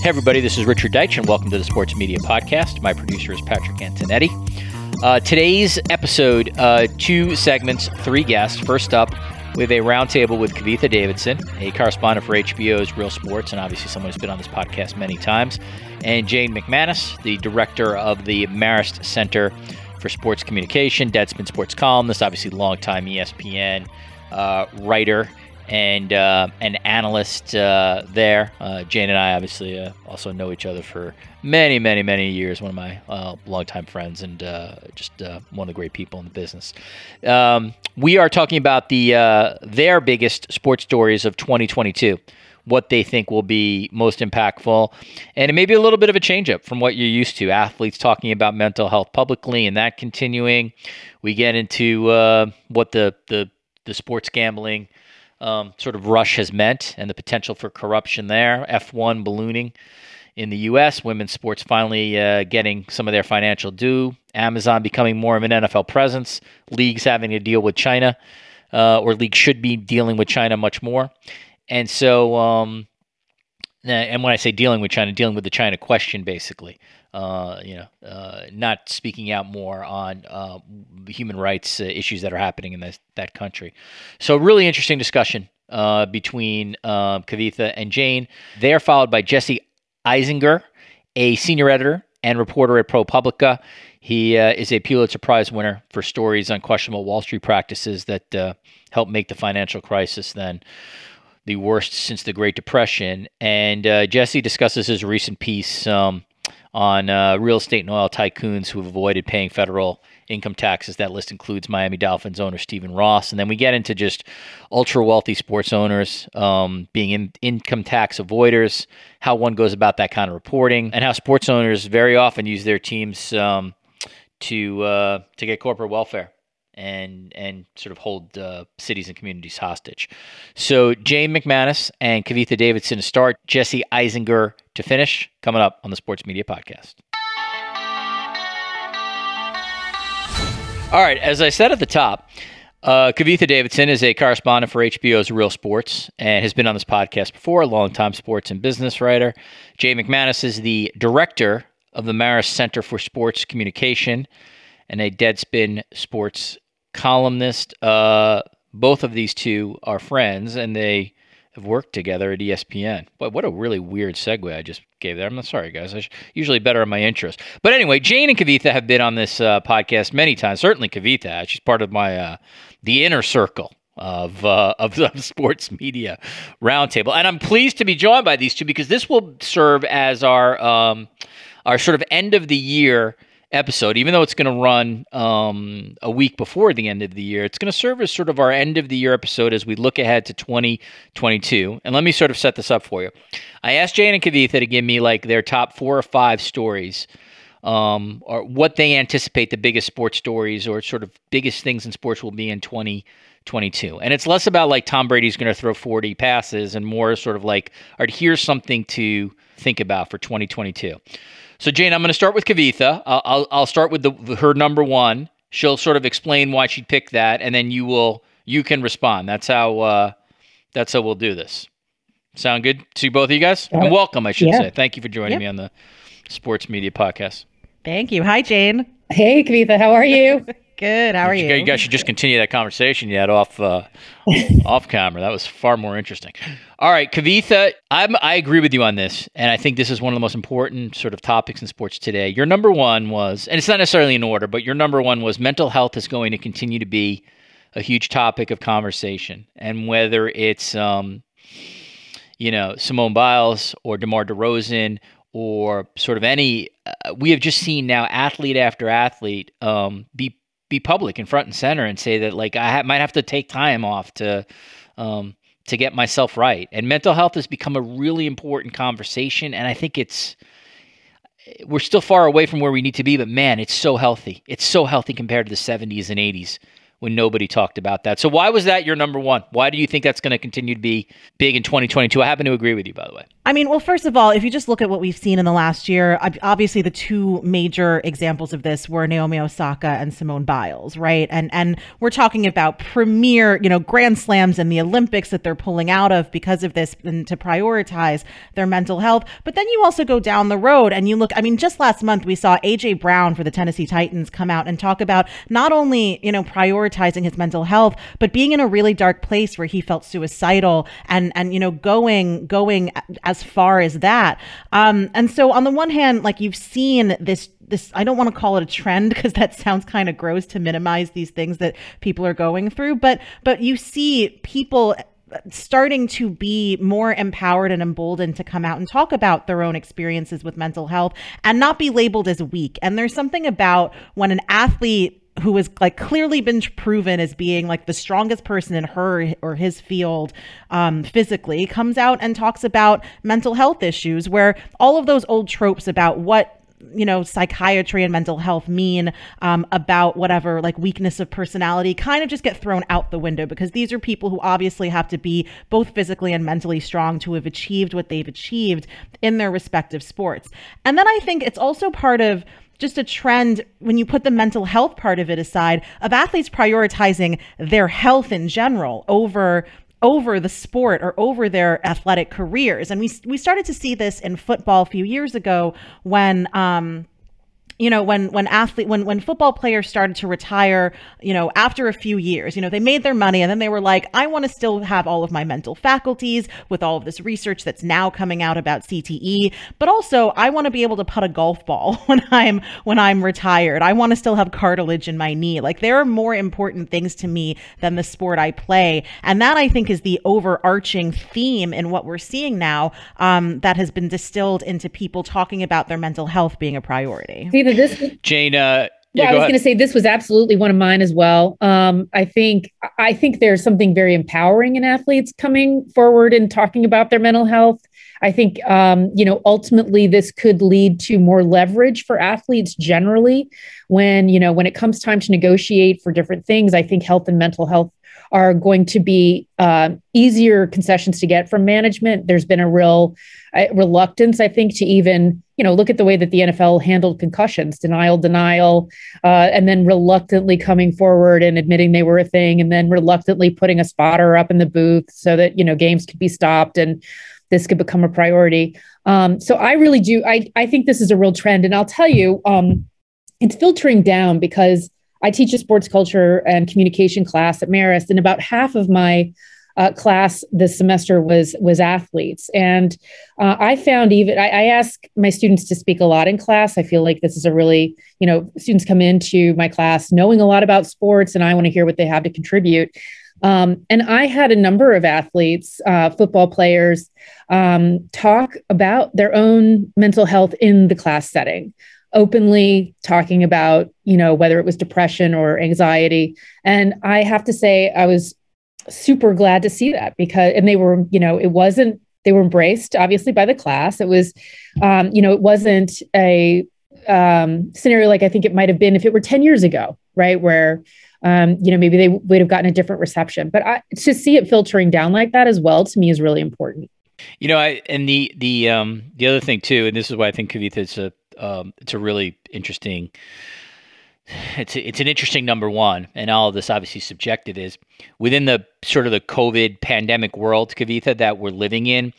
Hey, everybody, this is Richard Deitsch, and welcome to the Sports Media Podcast. My producer is Patrick Antonetti. Uh, today's episode, uh, two segments, three guests. First up, we have a roundtable with Kavitha Davidson, a correspondent for HBO's Real Sports, and obviously someone who's been on this podcast many times, and Jane McManus, the director of the Marist Center for Sports Communication, Deadspin Sports columnist, obviously longtime ESPN uh, writer and uh, an analyst uh, there. Uh, Jane and I obviously uh, also know each other for many, many, many years. One of my uh, longtime friends and uh, just uh, one of the great people in the business. Um, we are talking about the their biggest sports stories of 2022. What they think will be most impactful, and it may be a little bit of a change up from what you're used to. Athletes talking about mental health publicly, and that continuing. We get into what the the the sports gambling um, sort of rush has meant and the potential for corruption there. F1 ballooning in the U.S., women's sports finally uh, getting some of their financial due. Amazon becoming more of an NFL presence. Leagues having to deal with China, uh, or leagues should be dealing with China much more. And so, um, and when I say dealing with China, dealing with the China question, basically, uh, you know, uh, not speaking out more on uh, human rights uh, issues that are happening in this, that country. So, really interesting discussion uh, between um, Kavitha and Jane. They are followed by Jesse Eisinger, a senior editor and reporter at ProPublica. He uh, is a Pulitzer Prize winner for stories on questionable Wall Street practices that helped make the financial crisis then the worst since the Great Depression. And uh, Jesse discusses his recent piece um, on uh, real estate and oil tycoons who have avoided paying federal income taxes. That list includes Miami Dolphins owner Stephen Ross. And then we get into just ultra wealthy sports owners um, being in, income tax avoiders, how one goes about that kind of reporting, and how sports owners very often use their teams um, to uh, to get corporate welfare and and sort of hold uh, cities and communities hostage. So Jane McManus and Kavitha Davidson to start, Jesse Eisinger to finish. Coming up on the Sports Media Podcast. All right, as I said at the top, uh, Kavitha Davidson is a correspondent for HBO's Real Sports and has been on this podcast before, a longtime sports and business writer. Jay McManus is the director of the Marist Center for Sports Communication and a Deadspin Sports columnist. Uh, both of these two are friends, and they have worked together at ESPN. But what a really weird segue I just gave there. I'm sorry, guys. I usually better on my intros. But anyway, Jane and Kavitha have been on this uh, podcast many times. Certainly Kavitha. She's part of my uh, the inner circle of, uh, of the sports media roundtable, and I'm pleased to be joined by these two because this will serve as our um, our sort of end of the year episode, even though it's going to run um, a week before the end of the year, it's going to serve as sort of our end of the year episode as we look ahead to 2022. And let me sort of set this up for you. I asked Jane and Kavitha to give me like their top four or five stories. Um, or what they anticipate the biggest sports stories or sort of biggest things in sports will be in 2022. And it's less about like Tom Brady's going to throw 40 passes and more sort of like, all right, here's something to think about for 2022. So, Jane, I'm going to start with Kavitha. I'll, I'll, I'll start with the, her number one. She'll sort of explain why she picked that, and then you will you can respond. That's how uh, that's how we'll do this. Sound good to both of you guys? And welcome, I should Yeah. say. Thank you for joining Yep. me on the Sports Media Podcast. Thank you. Hi, Jane. Hey, Kavitha, how are you? Good. How are you? You guys should just continue that conversation you had off uh, off camera. That was far more interesting. All right, Kavitha, I'm, I agree with you on this, and I think this is one of the most important sort of topics in sports today. Your number one was, and it's not necessarily in order, but your number one was mental health is going to continue to be a huge topic of conversation, and whether it's um, you know Simone Biles or DeMar DeRozan or sort of any, uh, we have just seen now athlete after athlete um, be be public and front and center and say that like I ha- might have to take time off to um, to get myself right. And mental health has become a really important conversation, and I think it's we're still far away from where we need to be, but man, it's so healthy. It's so healthy compared to the 70s and 80s when nobody talked about that. So why was that your number one? Why do you think that's going to continue to be big in 2022? I happen to agree with you, by the way. I mean, well, first of all, if you just look at what we've seen in the last year, obviously the two major examples of this were Naomi Osaka and Simone Biles, right? And and we're talking about premier, you know, grand slams and the Olympics that they're pulling out of because of this and to prioritize their mental health. But then you also go down the road and you look, I mean, just last month we saw AJ Brown for the Tennessee Titans come out and talk about not only, you know, prioritizing his mental health, but being in a really dark place where he felt suicidal and and you know, going going as far as that. Um, and so on the one hand, like you've seen this this I don't want to call it a trend because that sounds kind of gross to minimize these things that people are going through, but but you see people starting to be more empowered and emboldened to come out and talk about their own experiences with mental health and not be labeled as weak. And there's something about when an athlete who has like clearly been proven as being like the strongest person in her or his field um, physically comes out and talks about mental health issues where all of those old tropes about what you know psychiatry and mental health mean um, about whatever like weakness of personality kind of just get thrown out the window because these are people who obviously have to be both physically and mentally strong to have achieved what they've achieved in their respective sports. And then i think it's also part of just a trend when you put the mental health part of it aside of athletes prioritizing their health in general over over the sport or over their athletic careers. And we we started to see this in football a few years ago when um, you know when when athlete when when football players started to retire you know after a few years you know they made their money and then they were like i want to still have all of my mental faculties with all of this research that's now coming out about cte but also i want to be able to put a golf ball when i'm when i'm retired. I want to still have cartilage in my knee. Like there are more important things to me than the sport i play and that i think is the overarching theme in what we're seeing now um, that has been distilled into people talking about their mental health being a priority this Jane. Uh, yeah, I was going to say this was absolutely one of mine as well. Um, I think I think there's something very empowering in athletes coming forward and talking about their mental health. I think um, you know ultimately this could lead to more leverage for athletes generally when you know when it comes time to negotiate for different things. I think health and mental health are going to be uh, easier concessions to get from management. There's been a real uh, reluctance, I think, to even you know look at the way that the NFL handled concussions, denial, denial, uh, and then reluctantly coming forward and admitting they were a thing, and then reluctantly putting a spotter up in the booth so that you know games could be stopped and this could become a priority. Um, so I really do. I I think this is a real trend, and I'll tell you, um, it's filtering down because I teach a sports culture and communication class at Marist, and about half of my uh, class this semester was was athletes, and uh, I found even I, I ask my students to speak a lot in class. I feel like this is a really you know students come into my class knowing a lot about sports, and I want to hear what they have to contribute. Um, and I had a number of athletes, uh, football players, um, talk about their own mental health in the class setting openly talking about you know whether it was depression or anxiety. And i have to say i was super glad to see that because and they were you know it wasn't they were embraced obviously by the class. It was um, you know it wasn't a um, scenario like i think it might have been if it were 10 years ago right? Where um, you know maybe they would have gotten a different reception. But I, to see it filtering down like that as well to me is really important. You know i and the the um the other thing too and this is why i think kavitha is a um, it's a really interesting. It's it's an interesting number one, and all of this obviously subjective is within the sort of the COVID pandemic world, Kavitha, that we're living in.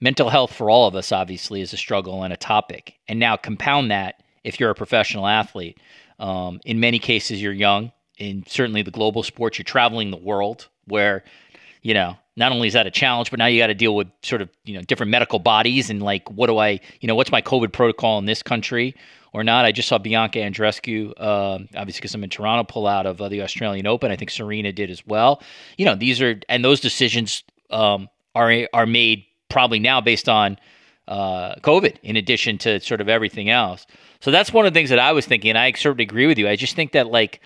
Mental health for all of us obviously is a struggle and a topic, and now compound that if you're a professional athlete. Um, in many cases, you're young. In certainly the global sports, you're traveling the world where you know not only is that a challenge, but now you got to deal with sort of you know different medical bodies and like what do I you know what's my COVID protocol in this country or not? I just saw Bianca Andreescu, uh, obviously because I'm in Toronto, pull out of uh, the Australian Open. I think Serena did as well. You know these are and those decisions um, are are made probably now based on uh, COVID in addition to sort of everything else. So that's one of the things that I was thinking. And I certainly agree with you. I just think that like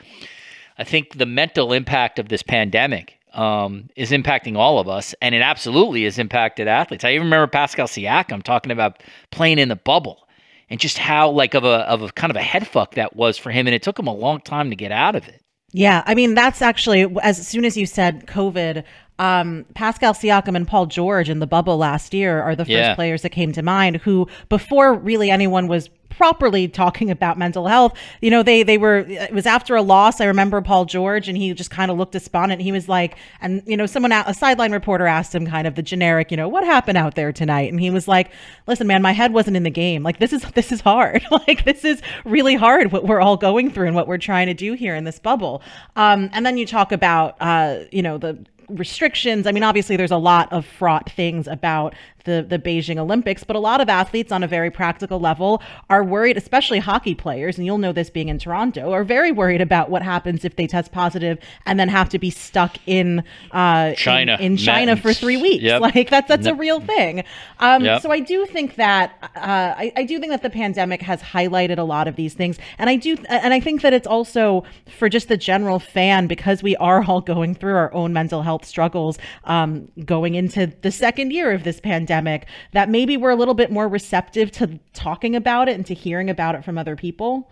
I think the mental impact of this pandemic um, is impacting all of us, and it absolutely has impacted athletes. I even remember Pascal Siakam talking about playing in the bubble and just how like of a of a kind of a head fuck that was for him, and it took him a long time to get out of it. Yeah, I mean that's actually as soon as you said COVID, um, Pascal Siakam and Paul George in the bubble last year are the first yeah. players that came to mind who, before really anyone was properly talking about mental health. You know, they they were it was after a loss. I remember Paul George and he just kind of looked despondent. He was like, and you know, someone a sideline reporter asked him kind of the generic, you know, what happened out there tonight? And he was like, listen, man, my head wasn't in the game. Like this is this is hard. like this is really hard what we're all going through and what we're trying to do here in this bubble. Um, and then you talk about uh, you know, the restrictions. I mean, obviously, there's a lot of fraught things about the, the Beijing Olympics, but a lot of athletes on a very practical level are worried, especially hockey players, and you'll know this being in Toronto, are very worried about what happens if they test positive and then have to be stuck in uh, China in, in China for three weeks. Yep. Like that's that's a real thing. Um, yep. So I do think that uh, I, I do think that the pandemic has highlighted a lot of these things, and I do and I think that it's also for just the general fan because we are all going through our own mental health struggles um, going into the second year of this pandemic pandemic that maybe we're a little bit more receptive to talking about it and to hearing about it from other people?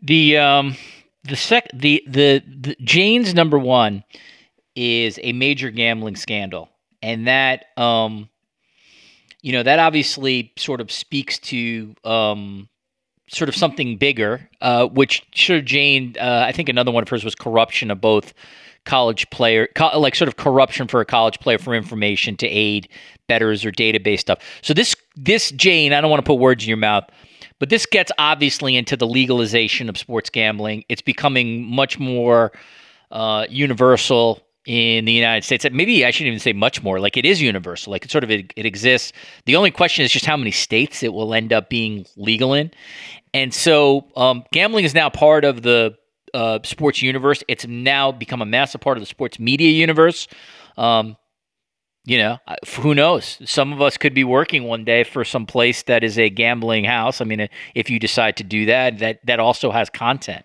The um the sec the the, the Jane's number one is a major gambling scandal, and that um you know that obviously sort of speaks to um sort of something bigger, uh, which sure Jane, uh, I think another one of hers was corruption of both college player, co- like sort of corruption for a college player for information to aid bettors or database stuff. So this this Jane, I don't want to put words in your mouth, but this gets obviously into the legalization of sports gambling. It's becoming much more uh, universal in the United States. Maybe I shouldn't even say much more. Like it is universal. Like it sort of it, it exists. The only question is just how many states it will end up being legal in. And so um, gambling is now part of the uh, sports universe. It's now become a massive part of the sports media universe. Um, you know, who knows? Some of us could be working one day for some place that is a gambling house. I mean, if you decide to do that, that that also has content.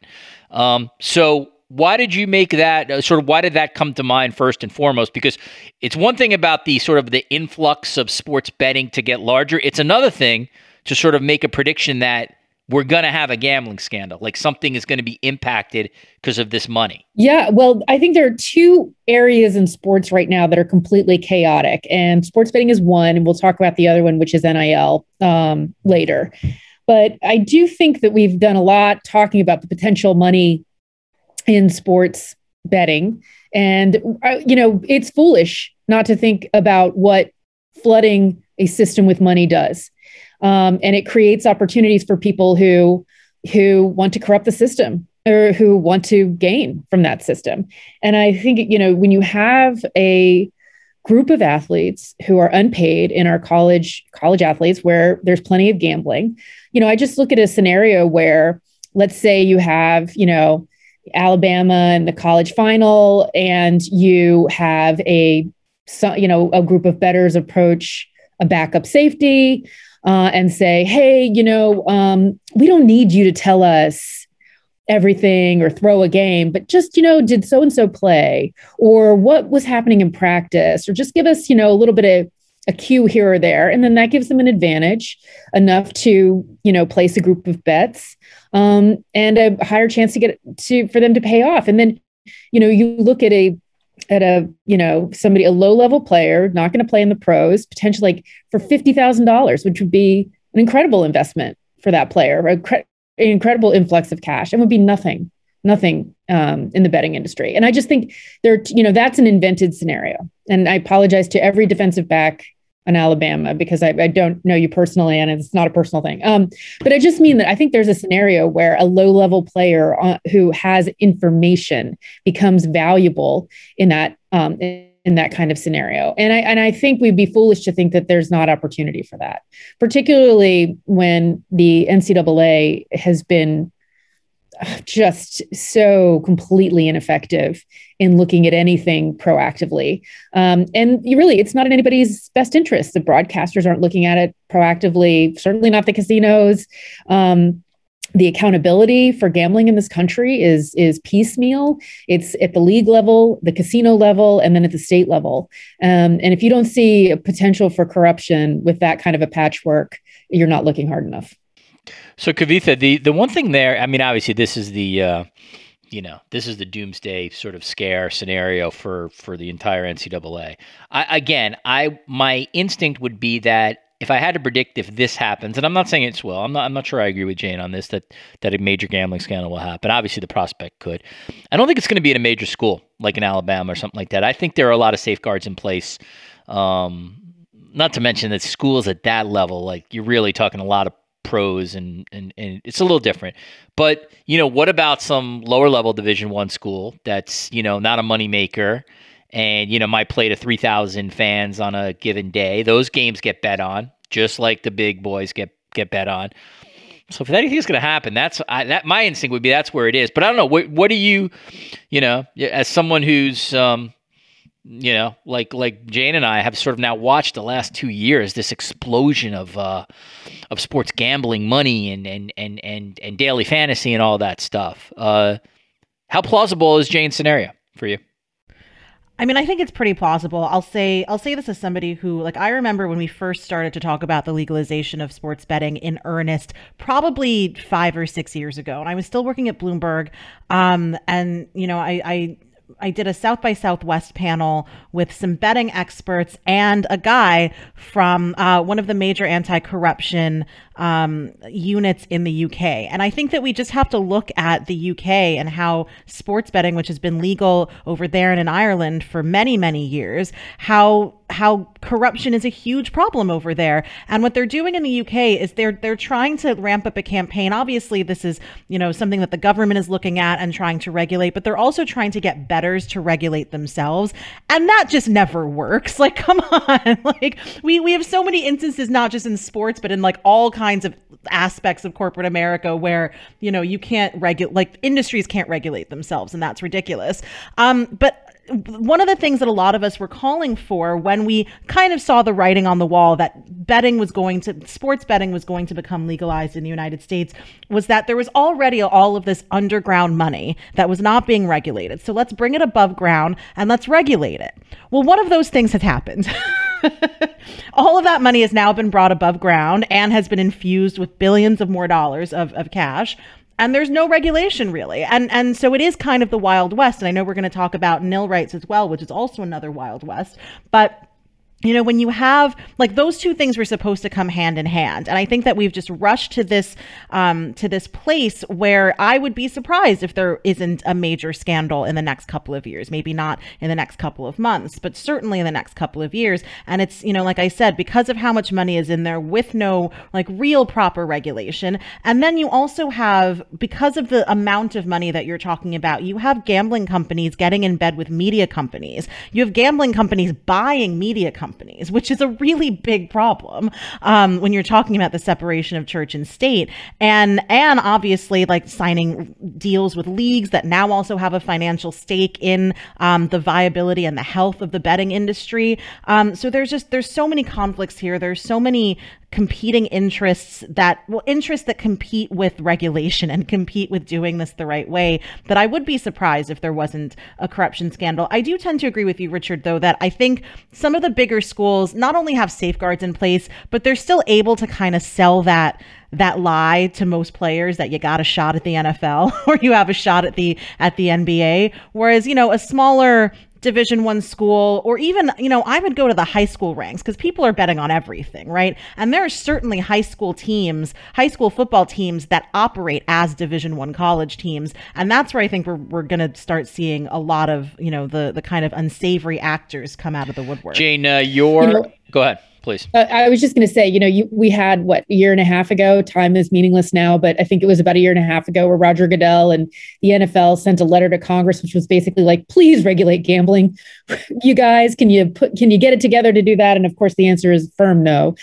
Um, so why did you make that uh, sort of why did that come to mind first and foremost because it's one thing about the sort of the influx of sports betting to get larger it's another thing to sort of make a prediction that we're going to have a gambling scandal. Like something is going to be impacted because of this money. Yeah. Well, I think there are two areas in sports right now that are completely chaotic, and sports betting is one. And we'll talk about the other one, which is NIL um, later. But I do think that we've done a lot talking about the potential money in sports betting. And, uh, you know, it's foolish not to think about what flooding a system with money does um, and it creates opportunities for people who who want to corrupt the system or who want to gain from that system. And I think you know when you have a group of athletes who are unpaid in our college college athletes where there's plenty of gambling, you know, I just look at a scenario where let's say you have, you know, Alabama in the college final and you have a you know a group of bettors approach a backup safety uh, and say, hey, you know, um, we don't need you to tell us everything or throw a game, but just, you know, did so and so play or what was happening in practice or just give us, you know, a little bit of a cue here or there. And then that gives them an advantage enough to, you know, place a group of bets um, and a higher chance to get to for them to pay off. And then, you know, you look at a at a you know somebody a low level player not going to play in the pros potentially like for $50000 which would be an incredible investment for that player an incredible influx of cash and would be nothing nothing um, in the betting industry. And i just think there you know that's an invented scenario. And i apologize to every defensive back on Alabama because I, I, don't know you personally and it's not a personal thing. Um, but I just mean that I think there's a scenario where a low level player uh, who has information becomes valuable in that um, in that kind of scenario. And I and I think we'd be foolish to think that there's not opportunity for that, particularly when the NCAA has been just so completely ineffective in looking at anything proactively. Um, and really, it's not in anybody's best interest. The broadcasters aren't looking at it proactively, certainly not the casinos. Um, the accountability for gambling in this country is is piecemeal. It's at the league level, the casino level, and then at the state level. Um, and if you don't see a potential for corruption with that kind of a patchwork, you're not looking hard enough. So Kavitha, the the one thing there, I mean, obviously this is the uh, you know this is the doomsday sort of scare scenario for for the entire NCAA. I, again, I my instinct would be that if I had to predict if this happens, and I'm not saying it's will, I'm not I'm not sure I agree with Jane on this that that a major gambling scandal will happen. Obviously, the prospect could. I don't think it's going to be in a major school like in Alabama or something like that. I think there are a lot of safeguards in place. Um, not to mention that schools at that level, like you're really talking a lot of pros and, and and it's a little different. But you know what about some lower level division one school that's you know not a money maker and you know might play to 3000 fans on a given day? Those games get bet on just like the big boys get get bet on. So if anything's going to happen that's I, that my instinct would be that's where it is. But i don't know what what do you you know as someone who's um you know like like jane and i have sort of now watched the last two years this explosion of uh of sports gambling money and and and and, and daily fantasy and all that stuff uh how plausible is jane's scenario for you I mean, I think it's pretty plausible. I'll say I'll say this as somebody who like I remember when we first started to talk about the legalization of sports betting in earnest, probably five or six years ago, and I was still working at Bloomberg. Um, and you know, I, I I did a South by Southwest panel with some betting experts and a guy from uh, one of the major anti corruption um, units in the UK. And I think that we just have to look at the UK and how sports betting, which has been legal over there and in Ireland for many, many years, how how corruption is a huge problem over there. And what they're doing in the UK is they're they're trying to ramp up a campaign. Obviously, this is, you know, something that the government is looking at and trying to regulate, but they're also trying to get bettors to regulate themselves. And that just never works. Like, come on. like we we have so many instances not just in sports, but in like all kinds of aspects of corporate America where, you know, you can't regulate like industries can't regulate themselves and that's ridiculous. Um but one of the things that a lot of us were calling for when we kind of saw the writing on the wall that betting was going to sports betting was going to become legalized in the United States was that there was already all of this underground money that was not being regulated. So let's bring it above ground and let's regulate it. Well, one of those things has happened. all of that money has now been brought above ground and has been infused with billions of more dollars of, of cash and there's no regulation really. And and so it is kind of the wild west. And i know we're going to talk about nil rights as well which is also another wild west. But you know when you have like those two things were supposed to come hand in hand. And i think that we've just rushed to this um, to this place where i would be surprised if there isn't a major scandal in the next couple of years. Maybe not in the next couple of months but certainly in the next couple of years. And it's you know like i said because of how much money is in there with no like real proper regulation. And then you also have because of the amount of money that you're talking about you have gambling companies getting in bed with media companies. You have gambling companies buying media companies companies, which is a really big problem um, when you're talking about the separation of church and state, and and obviously like signing deals with leagues that now also have a financial stake in um, the viability and the health of the betting industry. Um, so there's just there's so many conflicts here. There's so many competing interests that well interests that compete with regulation and compete with doing this the right way that I would be surprised if there wasn't a corruption scandal. I do tend to agree with you Richard though that I think some of the bigger schools not only have safeguards in place but they're still able to kind of sell that that lie to most players that you got a shot at the NFL or you have a shot at the at the NBA whereas you know a smaller division one school or even you know i would go to the high school ranks because people are betting on everything right? And there are certainly high school teams high school football teams that operate as division one college teams and that's where i think we're, we're going to start seeing a lot of you know the the kind of unsavory actors come out of the woodwork. Jane uh, your you know, go ahead please. Uh, I was just going to say, you know, you, we had what a year and a half ago. Time is meaningless now, but I think it was about a year and a half ago where Roger Goodell and the NFL sent a letter to Congress, which was basically like, "Please regulate gambling, you guys. Can you put can you get it together to do that?" And of course, the answer is firm no.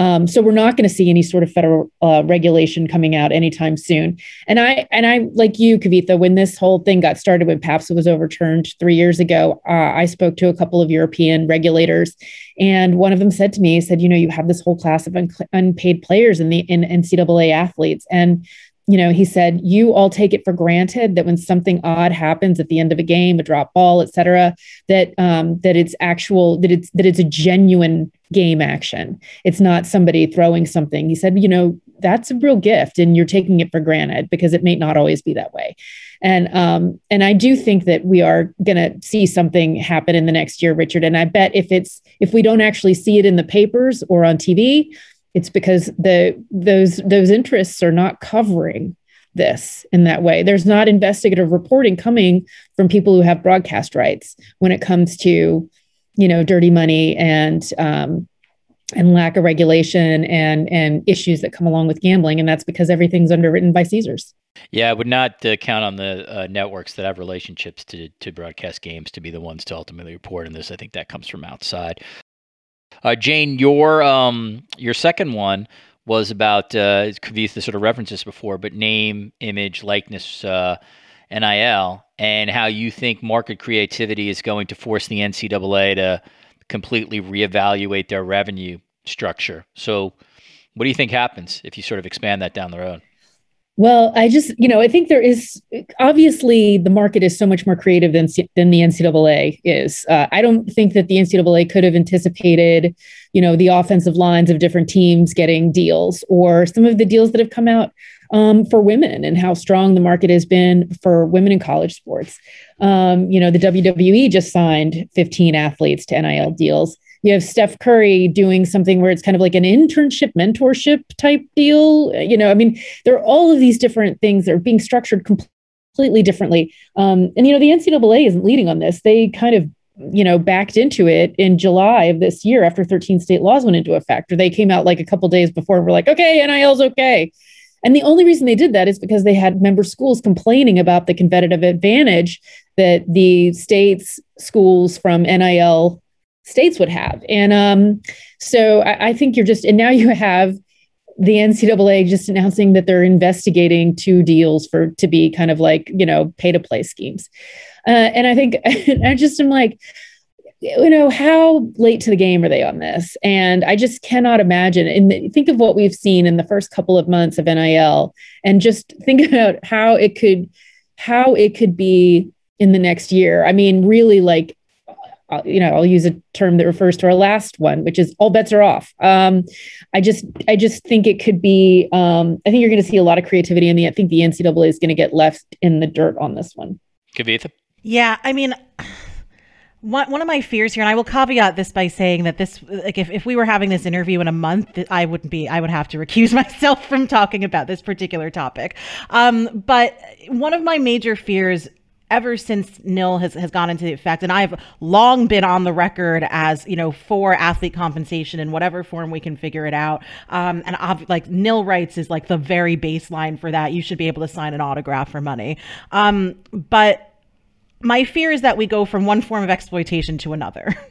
Um, so we're not going to see any sort of federal uh, regulation coming out anytime soon. And I and I like you, Kavitha, when this whole thing got started when PASPA was overturned three years ago, uh, I spoke to a couple of European regulators, and one of them said to me, he said, you know, you have this whole class of un- unpaid players in the in NCAA athletes, and you know, he said, you all take it for granted that when something odd happens at the end of a game, a drop ball, et cetera, that um, that it's actual, that it's that it's a genuine game action. It's not somebody throwing something. He said, you know, that's a real gift, and you're taking it for granted because it may not always be that way. And um, and I do think that we are going to see something happen in the next year, Richard. And I bet if it's if we don't actually see it in the papers or on TV, it's because the those those interests are not covering this in that way. There's not investigative reporting coming from people who have broadcast rights when it comes to, you know, dirty money and um, and lack of regulation and and issues that come along with gambling, and that's because everything's underwritten by Caesars. Yeah, I would not uh, count on the uh, networks that have relationships to to broadcast games to be the ones to ultimately report on this. I think that comes from outside. Uh, Jane, your um, your second one was about uh, Kavitha sort of references before, but name, image, likeness, uh, NIL, and how you think market creativity is going to force the NCAA to completely reevaluate their revenue structure. So, what do you think happens if you sort of expand that down the road? Well, I just, you know, I think there is obviously the market is so much more creative than than the NCAA is. Uh, I don't think that the NCAA could have anticipated, you know, the offensive lines of different teams getting deals or some of the deals that have come out um, for women and how strong the market has been for women in college sports. Um, you know, the WWE just signed 15 athletes to NIL deals you have Steph Curry doing something where it's kind of like an internship mentorship type deal. You know, I mean, there are all of these different things that are being structured completely differently. Um, and you know, the NCAA isn't leading on this. They kind of you know backed into it in July of this year after 13 state laws went into effect. Or they came out like a couple days before and were like, okay, NIL's okay. And the only reason they did that is because they had member schools complaining about the competitive advantage that the state's schools from NIL states would have. And um, so I, I think you're just, and now you have the NCAA just announcing that they're investigating two deals for to be kind of like you know pay to play schemes, uh, and I think I just am like, you know, how late to the game are they on this? And I just cannot imagine. And think of what we've seen in the first couple of months of NIL, and just think about how it could how it could be in the next year. I mean, really like uh, you know, I'll use a term that refers to our last one, which is all bets are off. Um, I just, I just think it could be. Um, I think you're going to see a lot of creativity, and I think the NCAA is going to get left in the dirt on this one. Kavitha. Yeah, I mean. One, one of my fears here, and I will caveat this by saying that this, like, if, if we were having this interview in a month, I wouldn't be, I would have to recuse myself from talking about this particular topic. Um, but one of my major fears ever since NIL has, has gone into effect, and I've long been on the record as, you know, for athlete compensation in whatever form we can figure it out. Um, and I've, like nil rights is like the very baseline for that. You should be able to sign an autograph for money. Um, but my fear is that we go from one form of exploitation to another.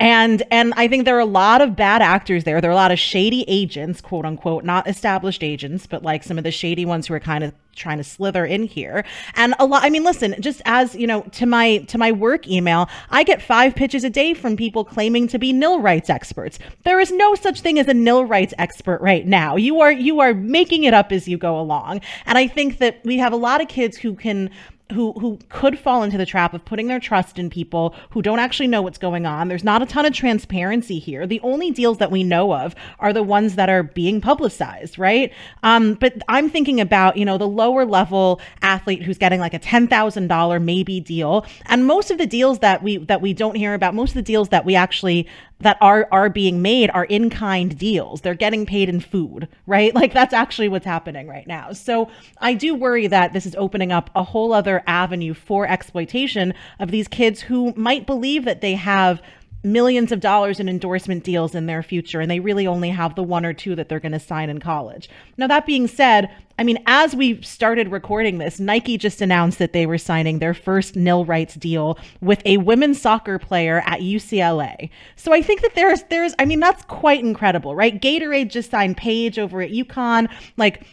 And and I think there are a lot of bad actors there. There are a lot of shady agents, quote unquote, not established agents, but like some of the shady ones who are kind of trying to slither in here. And a lot I mean, listen, just as, you know, to my to my work email, I get 5 pitches a day from people claiming to be nil rights experts. There is no such thing as a nil rights expert right now. You are you are making it up as you go along. And I think that we have a lot of kids who can who who could fall into the trap of putting their trust in people who don't actually know what's going on. There's not a ton of transparency here. The only deals that we know of are the ones that are being publicized, right? Um, but I'm thinking about you know the lower level athlete who's getting like a ten thousand dollar maybe deal, and most of the deals that we that we don't hear about, most of the deals that we actually that are are being made are in kind deals. They're getting paid in food, right? Like that's actually what's happening right now. So I do worry that this is opening up a whole other avenue for exploitation of these kids who might believe that they have millions of dollars in endorsement deals in their future and they really only have the one or two that they're going to sign in college. Now that being said, I mean as we started recording this, Nike just announced that they were signing their first nil rights deal with a women's soccer player at UCLA. So I think that there's there's I mean that's quite incredible, right? Gatorade just signed Paige over at UConn. Like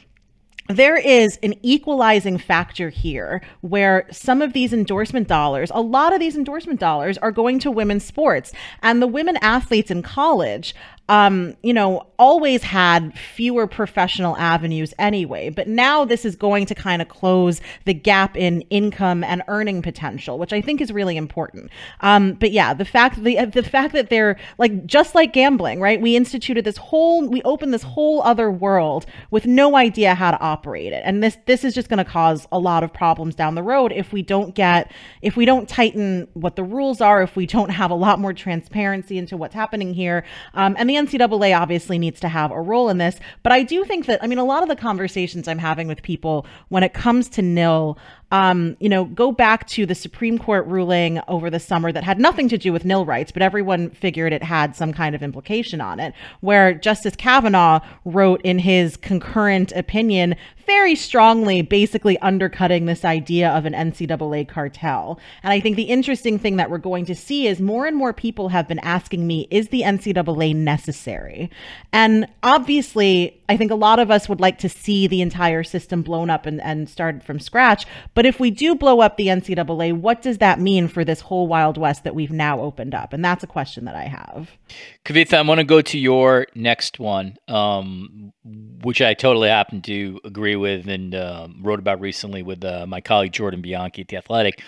there is an equalizing factor here where some of these endorsement dollars, a lot of these endorsement dollars are going to women's sports. And the women athletes in college um, you know, always had fewer professional avenues anyway. But now this is going to kind of close the gap in income and earning potential, which I think is really important. Um, but yeah, the fact the the fact that they're like just like gambling, right? We instituted this whole we opened this whole other world with no idea how to operate it, and this this is just going to cause a lot of problems down the road if we don't get if we don't tighten what the rules are, if we don't have a lot more transparency into what's happening here. Um, and the NCAA obviously needs to have a role in this. But I do think that, I mean, a lot of the conversations I'm having with people when it comes to nil, um, you know, go back to the Supreme Court ruling over the summer that had nothing to do with nil rights, but everyone figured it had some kind of implication on it, where Justice Kavanaugh wrote in his concurrent opinion very strongly basically undercutting this idea of an NCAA cartel. And I think the interesting thing that we're going to see is more and more people have been asking me, is the NCAA necessary? And obviously, I think a lot of us would like to see the entire system blown up and, and started from scratch. But if we do blow up the NCAA, what does that mean for this whole Wild West that we've now opened up? And that's a question that I have. Kavitha, I want to go to your next one, um, which I totally happen to agree with and um, wrote about recently with uh, my colleague Jordan Bianchi at The Athletic.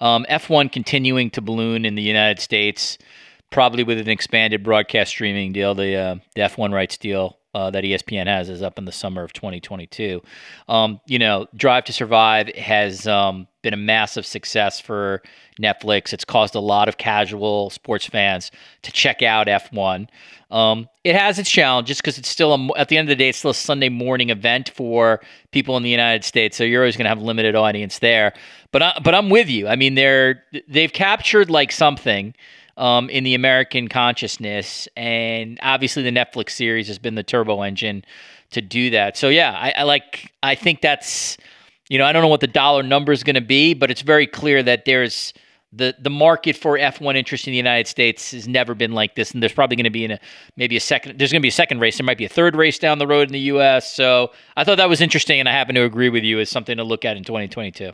Um, F1 continuing to balloon in the United States, probably with an expanded broadcast streaming deal. The, uh, the F1 rights deal uh, that ESPN has is up in the summer of 2022. Um, you know, Drive to Survive has um, been a massive success for Netflix. It's caused a lot of casual sports fans to check out F1. Um, it has its challenges because it's still a, at the end of the day, it's still a Sunday morning event for people in the United States. So you're always going to have limited audience there. But I, but I'm with you. I mean, they're they've captured like something um, in the American consciousness. And obviously, the Netflix series has been the turbo engine to do that. So yeah, I, I like. I think that's you know I don't know what the dollar number is going to be, but it's very clear that there's the the market for F1 interest in the United States has never been like this, and there's probably going to be in a maybe a second. There's going to be a second race. There might be a third race down the road in the U.S. So I thought that was interesting, and I happen to agree with you as something to look at in 2022.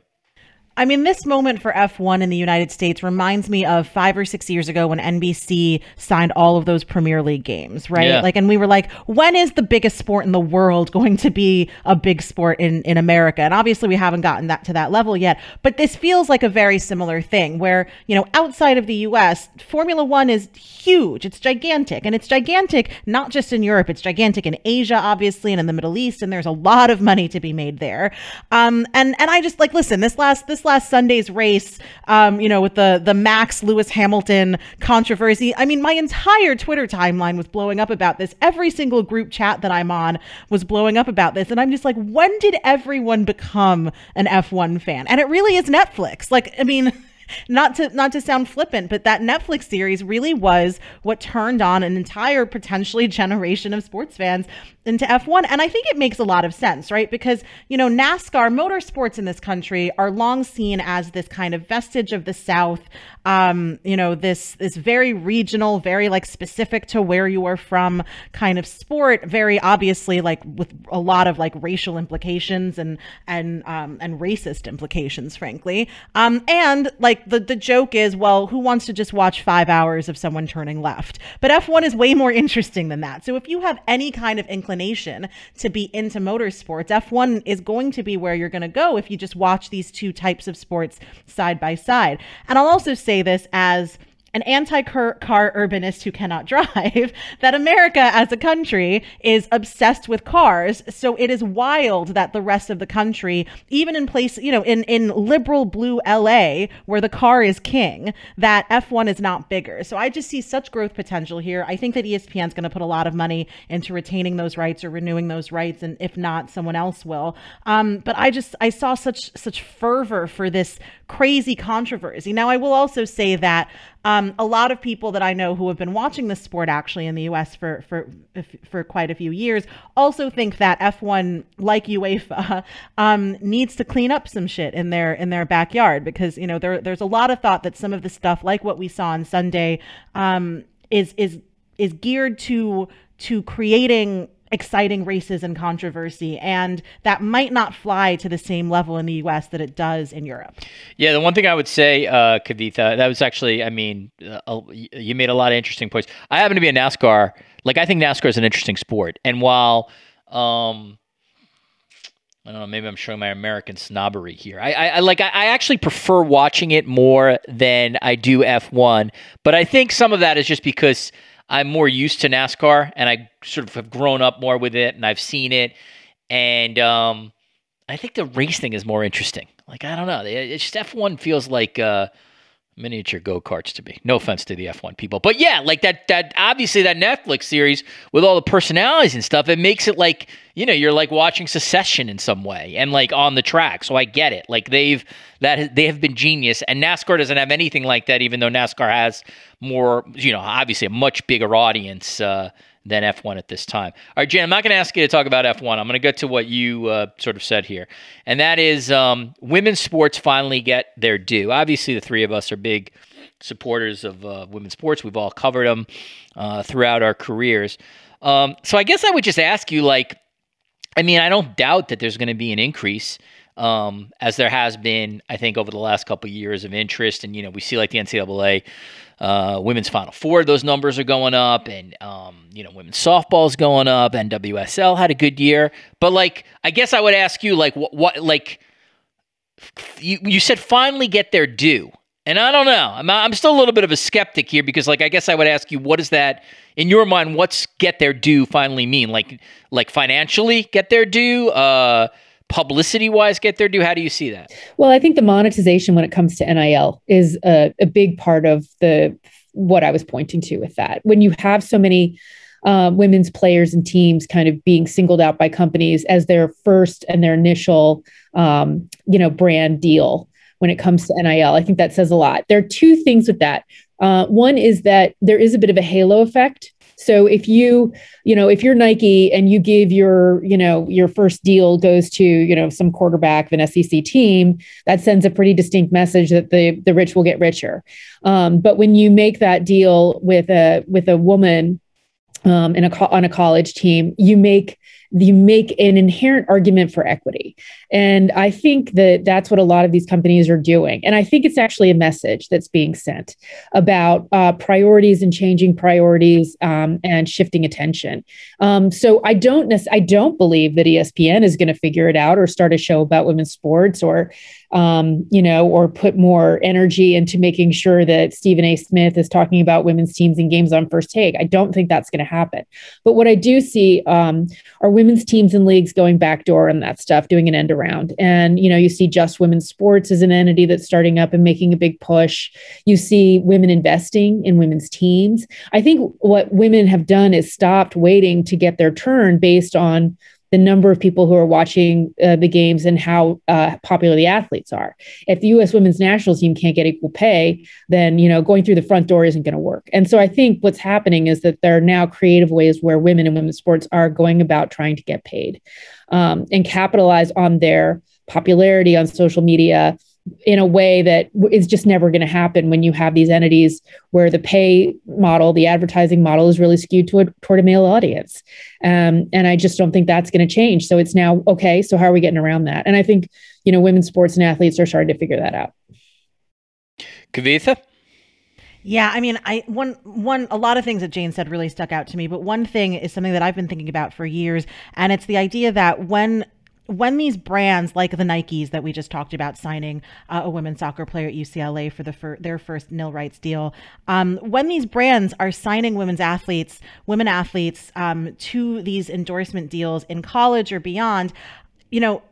I mean, this moment for F1 in the United States reminds me of five or six years ago when NBC signed all of those Premier League games, right? Yeah. Like, and we were like, when is the biggest sport in the world going to be a big sport in, in America? And obviously, we haven't gotten that to that level yet. But this feels like a very similar thing where, you know, outside of the US, Formula One is huge. It's gigantic. And it's gigantic not just in Europe, it's gigantic in Asia, obviously, and in the Middle East. And there's a lot of money to be made there. Um, and, and I just like, listen, this last, this last Sunday's race, um, you know, with the the Max Lewis Hamilton controversy. I mean, my entire Twitter timeline was blowing up about this. Every single group chat that I'm on was blowing up about this, and I'm just like, when did everyone become an F1 fan? And it really is Netflix. Like, I mean. not to not to sound flippant, but that Netflix series really was what turned on an entire potentially generation of sports fans into F1. And I think it makes a lot of sense, right? Because, you know, NASCAR motorsports in this country are long seen as this kind of vestige of the South. Um, you know, this this very regional, very like specific to where you are from kind of sport, very obviously like with a lot of like racial implications and and um and racist implications, frankly. Um, and like the the joke is, well, who wants to just watch five hours of someone turning left? But F1 is way more interesting than that. So if you have any kind of inclination inclination to be into motorsports, F1 is going to be where you're going to go if you just watch these two types of sports side by side. And I'll also say this as an anti-car urbanist who cannot drive, that America as a country is obsessed with cars. So it is wild that the rest of the country, even in place, you know, in, in liberal blue LA, where the car is king, that F1 is not bigger. So I just see such growth potential here. I think that ESPN is going to put a lot of money into retaining those rights or renewing those rights. And if not, someone else will. Um, but I just, I saw such, such fervor for this crazy controversy. Now, I will also say that um, a lot of people that I know who have been watching this sport actually in the U.S. for for for quite a few years also think that F1, like UEFA, um, needs to clean up some shit in their in their backyard because you know there there's a lot of thought that some of the stuff, like what we saw on Sunday, um, is is is geared to to creating exciting races and controversy and that might not fly to the same level in the US that it does in Europe. Yeah, the one thing I would say uh Kavitha, that was actually I mean uh, you made a lot of interesting points. I happen to be a NASCAR like I think NASCAR is an interesting sport and while um I don't know. Maybe I'm showing my American snobbery here. I, I, I like. I, I, actually prefer watching it more than I do F1. But I think some of that is just because I'm more used to NASCAR and I sort of have grown up more with it and I've seen it. And um, I think the racing is more interesting. Like I don't know. It's just F1 feels like. Uh, miniature go karts to me. No offense to the F1 people, but yeah, like that. That obviously that Netflix series with all the personalities and stuff, it makes it like you know you're like watching Succession in some way and like on the track. So I get it. Like they've that they have been genius, and NASCAR doesn't have anything like that. Even though NASCAR has more, you know, obviously a much bigger audience. Uh, than F1 at this time. All right, Jan, I'm not going to ask you to talk about F1. I'm going to get to what you uh, sort of said here, and that is um, women's sports finally get their due. Obviously, the three of us are big supporters of uh, women's sports. We've all covered them uh, throughout our careers. Um, so I guess I would just ask you, like, I mean, I don't doubt that there's going to be an increase. Um, as there has been, I think, over the last couple of years of interest, and you know, we see like the NCAA uh, women's Final Four, those numbers are going up, and um, you know, women's softball is going up. NWSL had a good year, but like, I guess I would ask you, like, what, what like, you you said finally get their due, and I don't know. I'm I'm still a little bit of a skeptic here because, like, I guess I would ask you, what does that in your mind? What's get their due finally mean? Like, like financially get their due? Uh, publicity wise get their due? How do you see that? Well, I think the monetization when it comes to NIL is a, a big part of the what I was pointing to with that. When you have so many uh, women's players and teams kind of being singled out by companies as their first and their initial, um, you know, brand deal when it comes to NIL. I think that says a lot. There are two things with that. Uh, one is that there is a bit of a halo effect so if you, you know, if you're Nike and you give your, you know, your first deal goes to, you know, some quarterback of an SEC team, that sends a pretty distinct message that the the rich will get richer. Um, but when you make that deal with a with a woman um, in a on a college team, you make you make an inherent argument for equity. And I think that that's what a lot of these companies are doing. And I think it's actually a message that's being sent about uh, priorities and changing priorities um, and shifting attention. Um, so I don't I don't believe that ESPN is going to figure it out or start a show about women's sports or um, you know, or put more energy into making sure that Stephen A. Smith is talking about women's teams and games on first take. I don't think that's going to happen. But what I do see um, are women's teams and leagues going backdoor and that stuff, doing an end around. And, you know, you see Just Women's Sports as an entity that's starting up and making a big push. You see women investing in women's teams. I think what women have done is stopped waiting to get their turn based on the number of people who are watching uh, the games and how uh, popular the athletes are. If the U.S. women's national team can't get equal pay, then you know going through the front door isn't going to work. And so I think what's happening is that there are now creative ways where women in women's sports are going about trying to get paid um, and capitalize on their popularity on social media in a way that is just never going to happen when you have these entities where the pay model, the advertising model is really skewed toward, toward a male audience. Um, and I just don't think that's going to change. So it's now, okay, so how are we getting around that? And I think, you know, women's sports and athletes are starting to figure that out. Kavitha? Yeah, I mean, I one one a lot of things that Jane said really stuck out to me, but one thing is something that I've been thinking about for years, and it's the idea that when when these brands like the Nikes that we just talked about signing uh, a women's soccer player at UCLA for the fir- their first nil rights deal, um, when these brands are signing women's athletes, women athletes um, to these endorsement deals in college or beyond, you know,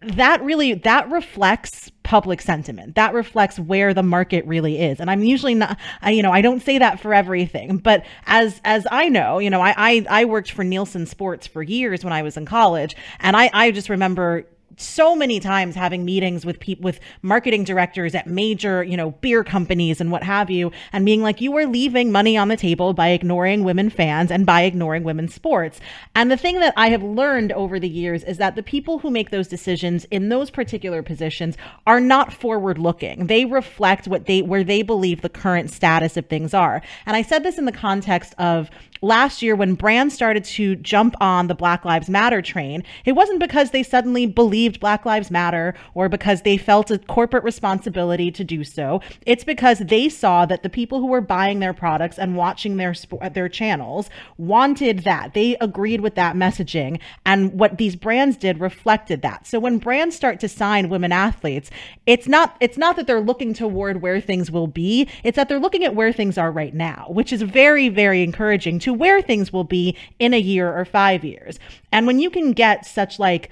that really that reflects public sentiment. That reflects where the market really is. And i'm usually not I, you know i don't say that for everything but as as i know you know I, I i worked for nielsen sports for years when i was in college. And i i just remember so many times having meetings with people with marketing directors at major you know beer companies and what have you and being like you are leaving money on the table by ignoring women fans and by ignoring women's sports. And the thing that i have learned over the years is that the people who make those decisions in those particular positions are not forward looking they reflect what they where they believe the current status of things are. And i said this in the context of last year when brands started to jump on the Black Lives Matter train, it wasn't because they suddenly believed Black Lives Matter or because they felt a corporate responsibility to do so. It's because they saw that the people who were buying their products and watching their their channels wanted that. They agreed with that messaging and what these brands did reflected that. So when brands start to sign women athletes, it's not it's not that they're looking toward where things will be, it's that they're looking at where things are right now, which is very very encouraging to where things will be in a year or 5 years. And when you can get such like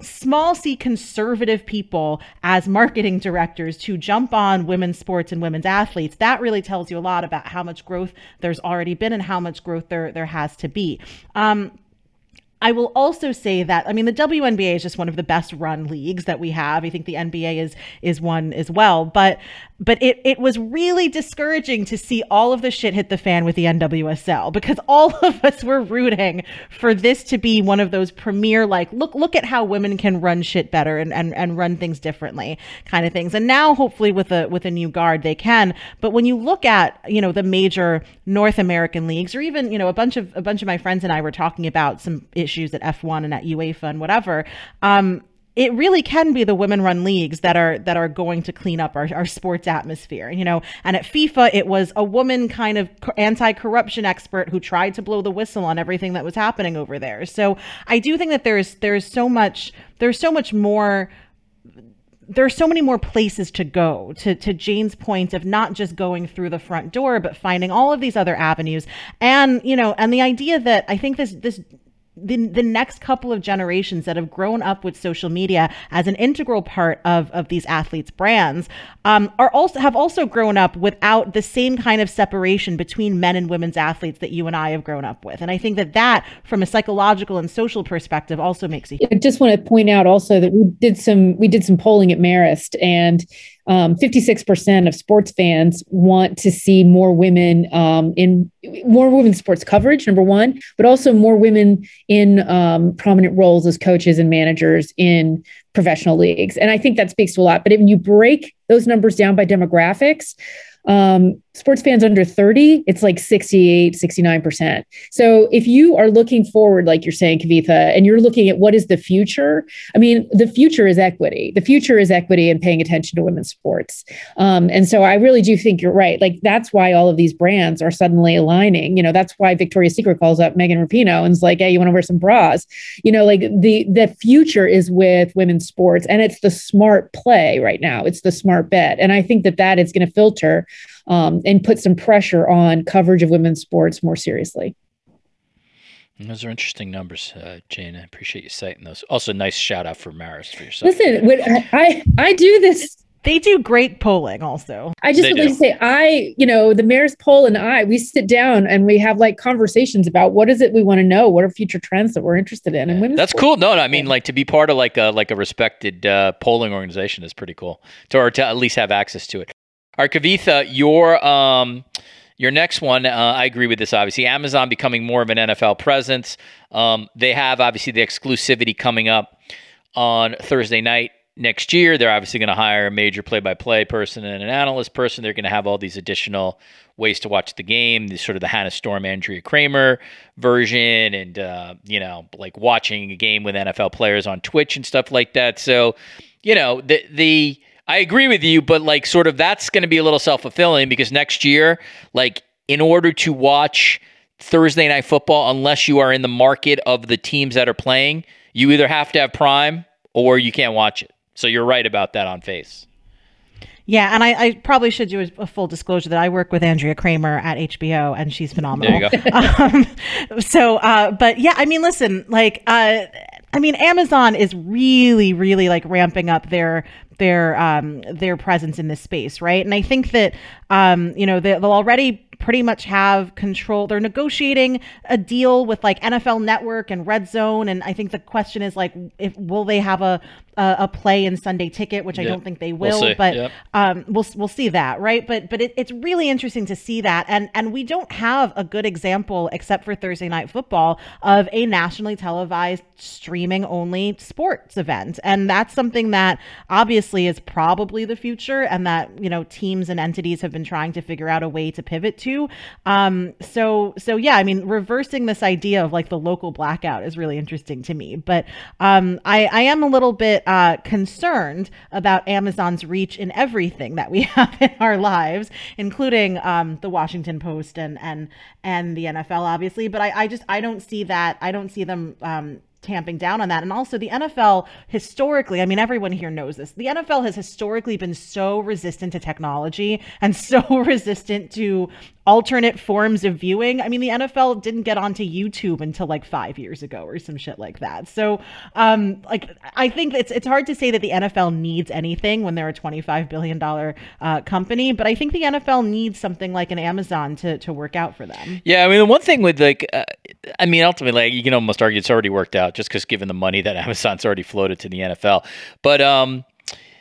small c conservative people as marketing directors to jump on women's sports and women's athletes. That really tells you a lot about how much growth there's already been and how much growth there there has to be. Um, I will also say that I mean the WNBA is just one of the best run leagues that we have. I think the NBA is is one as well, but but it it was really discouraging to see all of the shit hit the fan with the NWSL because all of us were rooting for this to be one of those premier like look look at how women can run shit better and and, and run things differently kind of things. And now hopefully with a with a new guard they can. But when you look at, you know, the major North American leagues or even, you know, a bunch of a bunch of my friends and I were talking about some issues at F1 and at UEFA and whatever. Um, it really can be the women run leagues that are that are going to clean up our, our sports atmosphere you know? And at fifa it was a woman kind of anti-corruption expert who tried to blow the whistle on everything that was happening over there. So i do think that there's there's so much there's so much more there's so many more places to go to to Jane's point of not just going through the front door but finding all of these other avenues. And you know and the idea that I think this this the, the next couple of generations that have grown up with social media as an integral part of, of these athletes brands um, are also have also grown up without the same kind of separation between men and women's athletes that you and I have grown up with. And I think that that from a psychological and social perspective also makes a I just want to point out also that we did some we did some polling at Marist and um, 56% of sports fans want to see more women um, in more women's sports coverage, number one, but also more women in um, prominent roles as coaches and managers in professional leagues. And I think that speaks to a lot. But if you break those numbers down by demographics, um, sports fans under 30, it's like 68, 69%. So if you are looking forward, like you're saying, Kavitha, and you're looking at what is the future, I mean, the future is equity. The future is equity and paying attention to women's sports. Um, and so I really do think you're right. Like that's why all of these brands are suddenly aligning. You know, that's why Victoria's Secret calls up Megan Rapinoe and is like, hey, you want to wear some bras? You know, like the the future is with women's sports and it's the smart play right now. It's the smart bet. And I think that that is going to filter um, and put some pressure on coverage of women's sports more seriously. Those are interesting numbers, uh, Jane. I appreciate you citing those. Also, nice shout out for Marist for yourself. Listen, when I I do this they do great polling also. I just would like to say I, you know, the Marist poll and I, we sit down and we have like conversations about what is it we want to know, what are future trends that we're interested in. And women. that's cool. No, no, I mean like to be part of like a like a respected uh, polling organization is pretty cool. To or to at least have access to it. All right, Kavitha, your um, your next one, uh, I agree with this. Obviously, Amazon becoming more of an NFL presence. Um, they have obviously the exclusivity coming up on Thursday night next year. They're obviously going to hire a major play-by-play person and an analyst person. They're going to have all these additional ways to watch the game. The sort of the Hannah Storm, Andrea Kremer version, and uh, you know, like watching a game with NFL players on Twitch and stuff like that. So, you know, the the I agree with you, but like sort of that's going to be a little self fulfilling because next year, like in order to watch Thursday night football, unless you are in the market of the teams that are playing, you either have to have Prime or you can't watch it. So you're right about that on face. Yeah, and I, I, probably should do a, full disclosure that I work with Andrea Kremer at HBO, and she's phenomenal. There you go. um, so, uh, but yeah, I mean, listen, like, uh, I mean, Amazon is really, really like ramping up their their um, their presence in this space, right? And I think that um, you know they, they'll already pretty much have control. They're negotiating a deal with like NFL Network and Red Zone, and I think the question is like, if will they have a a, a play in Sunday Ticket, which I don't think they will, we'll but yep. um, we'll we'll see that, right? But but it, it's really interesting to see that, and and we don't have a good example except for Thursday Night Football of a nationally televised streaming only sports event, and that's something that obviously is probably the future, and that you know teams and entities have been trying to figure out a way to pivot to. Um, so so yeah, I mean, reversing this idea of like the local blackout is really interesting to me, but um, I I am a little bit uh, concerned about Amazon's reach in everything that we have in our lives, including um, the Washington Post and and and the NFL, obviously. But I, I just I don't see that. I don't see them um, tamping down on that. And also, the NFL historically, I mean, everyone here knows this. The NFL has historically been so resistant to technology and so resistant to alternate forms of viewing. I mean, the NFL didn't get onto YouTube until like five years ago or some shit like that. So, um, like, I think it's it's hard to say that the NFL needs anything when they're a twenty five billion dollar uh, company, but I think the NFL needs something like an Amazon to to work out for them. Yeah, I mean, the one thing with like, uh, I mean, ultimately, like, you can almost argue it's already worked out just because given the money that Amazon's already floated to the NFL, but um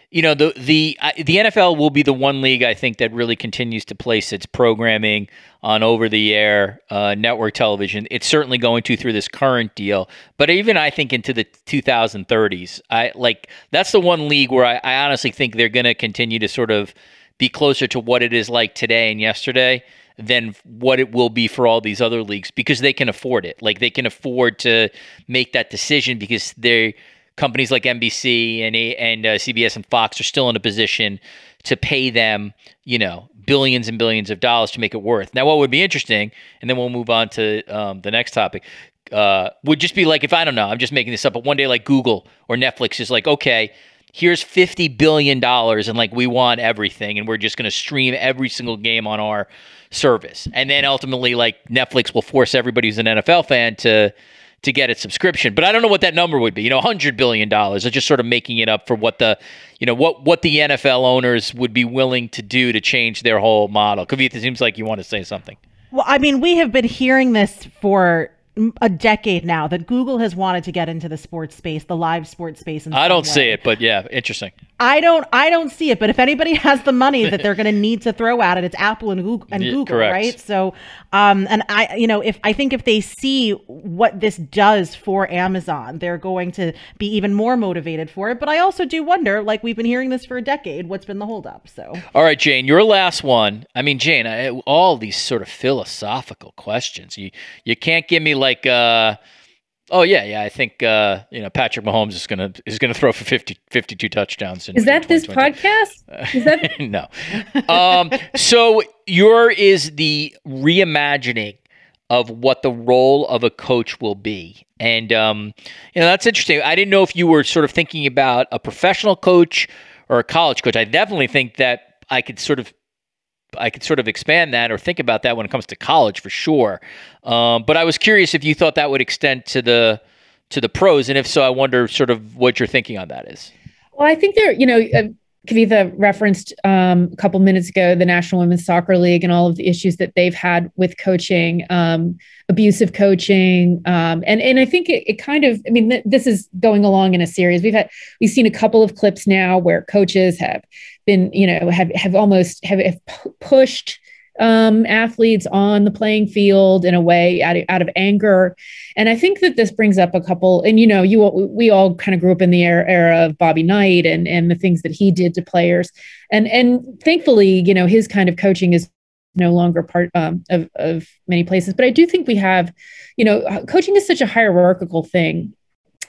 you know the the uh, the NFL will be the one league I think that really continues to place its programming on over the air uh, network television. It's certainly going to through this current deal, but even I think into the 2030s, I like that's the one league where I, I honestly think they're going to continue to sort of be closer to what it is like today and yesterday than what it will be for all these other leagues because they can afford it. Like they can afford to make that decision because they companies like NBC and and uh, CBS and Fox are still in a position to pay them, you know, billions and billions of dollars to make it worth. Now, what would be interesting, and then we'll move on to um, the next topic, uh, would just be like if I don't know, I'm just making this up, but one day like Google or Netflix is like, okay, here's fifty billion dollars, and like we want everything, and we're just going to stream every single game on our service, and then ultimately like Netflix will force everybody who's an NFL fan to to get its subscription. But I don't know what that number would be. You know, hundred billion dollars. It's just sort of making it up for what the, you know, what what the NFL owners would be willing to do to change their whole model. Kavitha, it seems like you want to say something. Well, I mean, we have been hearing this for a decade now that Google has wanted to get into the sports space, the live sports space. I don't way. see it, but yeah, interesting. I don't, I don't see it. But if anybody has the money that they're going to need to throw at it, it's Apple and Google, and yeah, Google, correct. right? So, um, and I, you know, if I think if they see what this does for Amazon, they're going to be even more motivated for it. But I also do wonder, like we've been hearing this for a decade, what's been the holdup? So, all right, Jane, your last one. I mean, Jane, I, all these sort of philosophical questions. You, you can't give me like. Uh, Oh yeah, yeah. I think uh, you know Patrick Mahomes is gonna is gonna throw for 50, 52 touchdowns. In, is that this podcast? Is that no? Um, so your is the reimagining of what the role of a coach will be, and um, you know that's interesting. I didn't know if you were sort of thinking about a professional coach or a college coach. I definitely think that I could sort of I could sort of expand that or think about that when it comes to college for sure. Um, but I was curious if you thought that would extend to the to the pros, and if so, I wonder sort of what your thinking on that is. Well, I think there, you know, uh, Kavitha referenced um, a couple minutes ago the National Women's Soccer League and all of the issues that they've had with coaching, um, abusive coaching, um, and and I think it, it kind of, I mean, th- this is going along in a series. We've had we've seen a couple of clips now where coaches have been, you know, have have almost have, have pushed um, athletes on the playing field in a way out of, out of anger. And I think that this brings up a couple, and you know, you we all kind of grew up in the era, era of Bobby Knight and and the things that he did to players, and and thankfully, you know, his kind of coaching is no longer part um, of of many places. But I do think we have, you know, coaching is such a hierarchical thing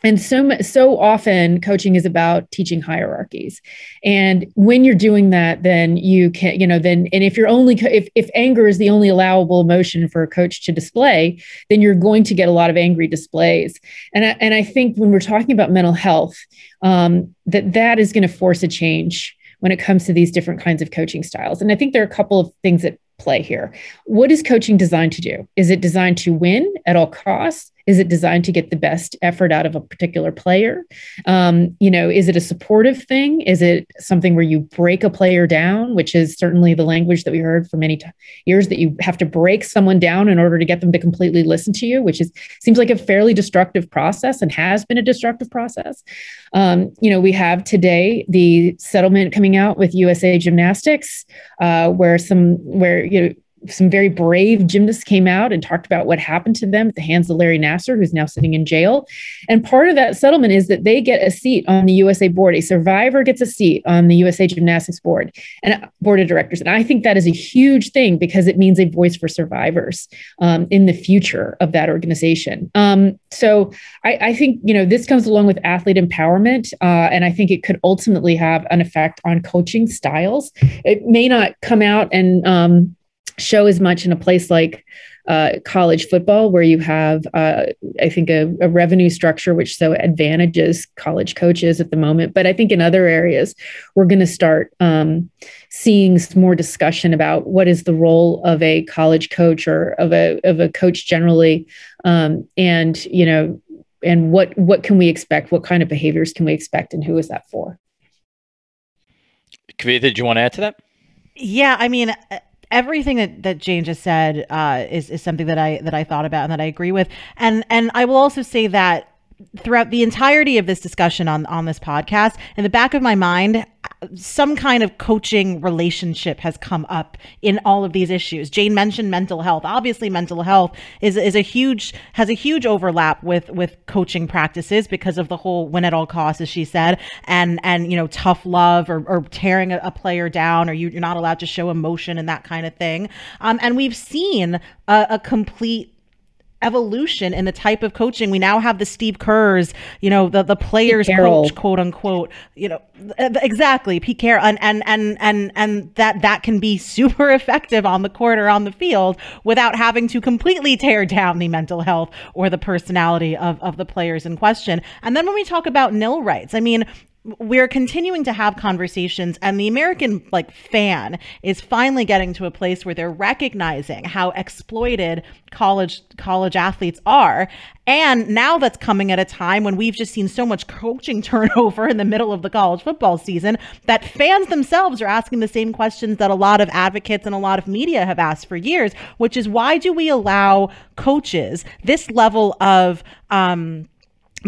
and so so often coaching is about teaching hierarchies. And when you're doing that then you can you know then and if you're only if, if anger is the only allowable emotion for a coach to display then you're going to get a lot of angry displays. And I, and I think when we're talking about mental health um, that that is going to force a change when it comes to these different kinds of coaching styles. And I think there are a couple of things that play here. What is coaching designed to do? Is it designed to win at all costs Is it designed to get the best effort out of a particular player? Um, you know, is it a supportive thing? Is it something where you break a player down, which is certainly the language that we heard for many t- years that you have to break someone down in order to get them to completely listen to you, which is seems like a fairly destructive process and has been a destructive process. Um, you know, we have today the settlement coming out with USA Gymnastics, uh, where some where you know some very brave gymnasts came out and talked about what happened to them at the hands of Larry Nassar, who's now sitting in jail. And part of that settlement is that they get a seat on the USA board. A survivor gets a seat on the USA Gymnastics board and board of directors. And I think that is a huge thing because it means a voice for survivors um, in the future of that organization. Um, so I, I, think you know this comes along with athlete empowerment, uh, and I think it could ultimately have an effect on coaching styles. It may not come out and um, show as much in a place like uh, college football, where you have, uh, I think, a, a, revenue structure which so advantages college coaches at the moment. But I think in other areas, we're going to start um, seeing more discussion about what is the role of a college coach or of a of a coach generally, um, and you know, and what what can we expect? What kind of behaviors can we expect, and who is that for? Kavitha, did you want to add to that? Yeah, I mean, everything that, that Jane just said uh, is, is something that I that I thought about and that I agree with. And and I will also say that throughout the entirety of this discussion on on this podcast in the back of my mind some kind of coaching relationship has come up in all of these issues. Jane mentioned mental health. Obviously mental health is is a huge has a huge overlap with with coaching practices because of the whole win at all costs as she said and and you know tough love or, or tearing a, a player down or you, are not allowed to show emotion and that kind of thing. Um, and we've seen a, a complete evolution in the type of coaching. We now have the Steve Kerrs, you know, the the players coach, quote unquote, you know, exactly, Pete Carroll, and and and and and that that can be super effective on the court or on the field without having to completely tear down the mental health or the personality of of the players in question. And then when we talk about nil rights, I mean, we're continuing to have conversations and the american like fan is finally getting to a place where they're recognizing how exploited college college athletes are. And now that's coming at a time when we've just seen so much coaching turnover in the middle of the college football season that fans themselves are asking the same questions that a lot of advocates and a lot of media have asked for years which is why do we allow coaches this level of um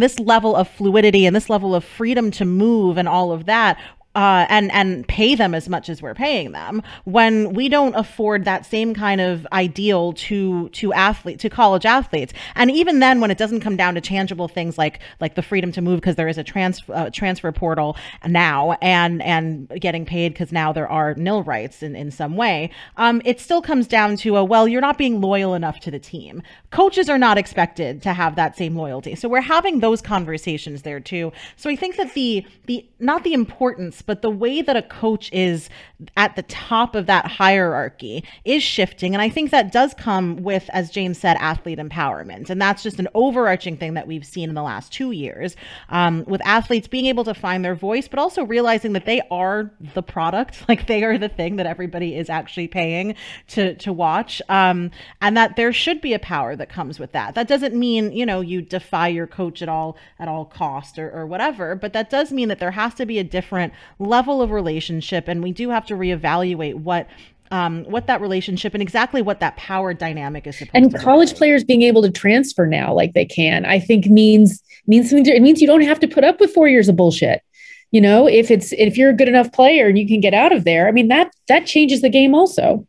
this level of fluidity and this level of freedom to move and all of that uh, and and pay them as much as we're paying them when we don't afford that same kind of ideal to to athlete to college athletes. And even then when it doesn't come down to tangible things like like the freedom to move because there is a transfer uh, transfer portal now and and getting paid because now there are nil rights in in some way um, it still comes down to a well you're not being loyal enough to the team. Coaches are not expected to have that same loyalty. So we're having those conversations there too. So I think that the the not the importance but the way that a coach is at the top of that hierarchy is shifting. And I think that does come with, as James said, athlete empowerment. And that's just an overarching thing that we've seen in the last two years um, with athletes being able to find their voice, but also realizing that they are the product, like they are the thing that everybody is actually paying to, to watch. Um, and that there should be a power that comes with that. That doesn't mean, you know, you defy your coach at all, at all cost or, or whatever, but that does mean that there has to be a different level of relationship. And we do have to reevaluate what um, what that relationship and exactly what that power dynamic is supposed and college players being able to transfer now like they can i think means means something to, it means you don't have to put up with four years of bullshit you know if it's if you're a good enough player and you can get out of there i mean that that changes the game also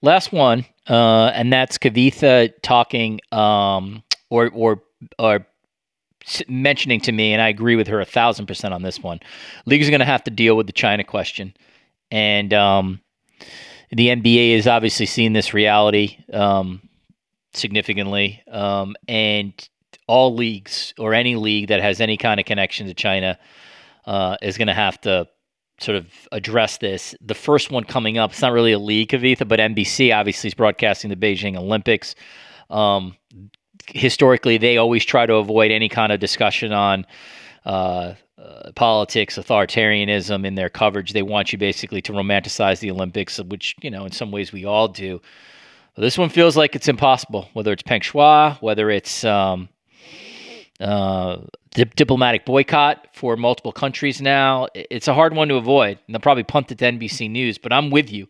last one uh and that's kavitha talking um or or or mentioning to me, and I agree with her a thousand percent on this one. League is going to have to deal with the China question, and um, the NBA is obviously seeing this reality um, significantly, um, and all leagues or any league that has any kind of connection to China uh, is going to have to sort of address this. The first one coming up, it's not really a league, Kavitha, but NBC obviously is broadcasting the Beijing Olympics. Um, historically they always try to avoid any kind of discussion on uh, uh, politics, authoritarianism in their coverage. They want you basically to romanticize the Olympics, which you know in some ways we all do. But this one feels like it's impossible. Whether it's Peng whether it's um, uh, dip- diplomatic boycott for multiple countries now. It's a hard one to avoid, and they'll probably punt it to NBC News. But I'm with you.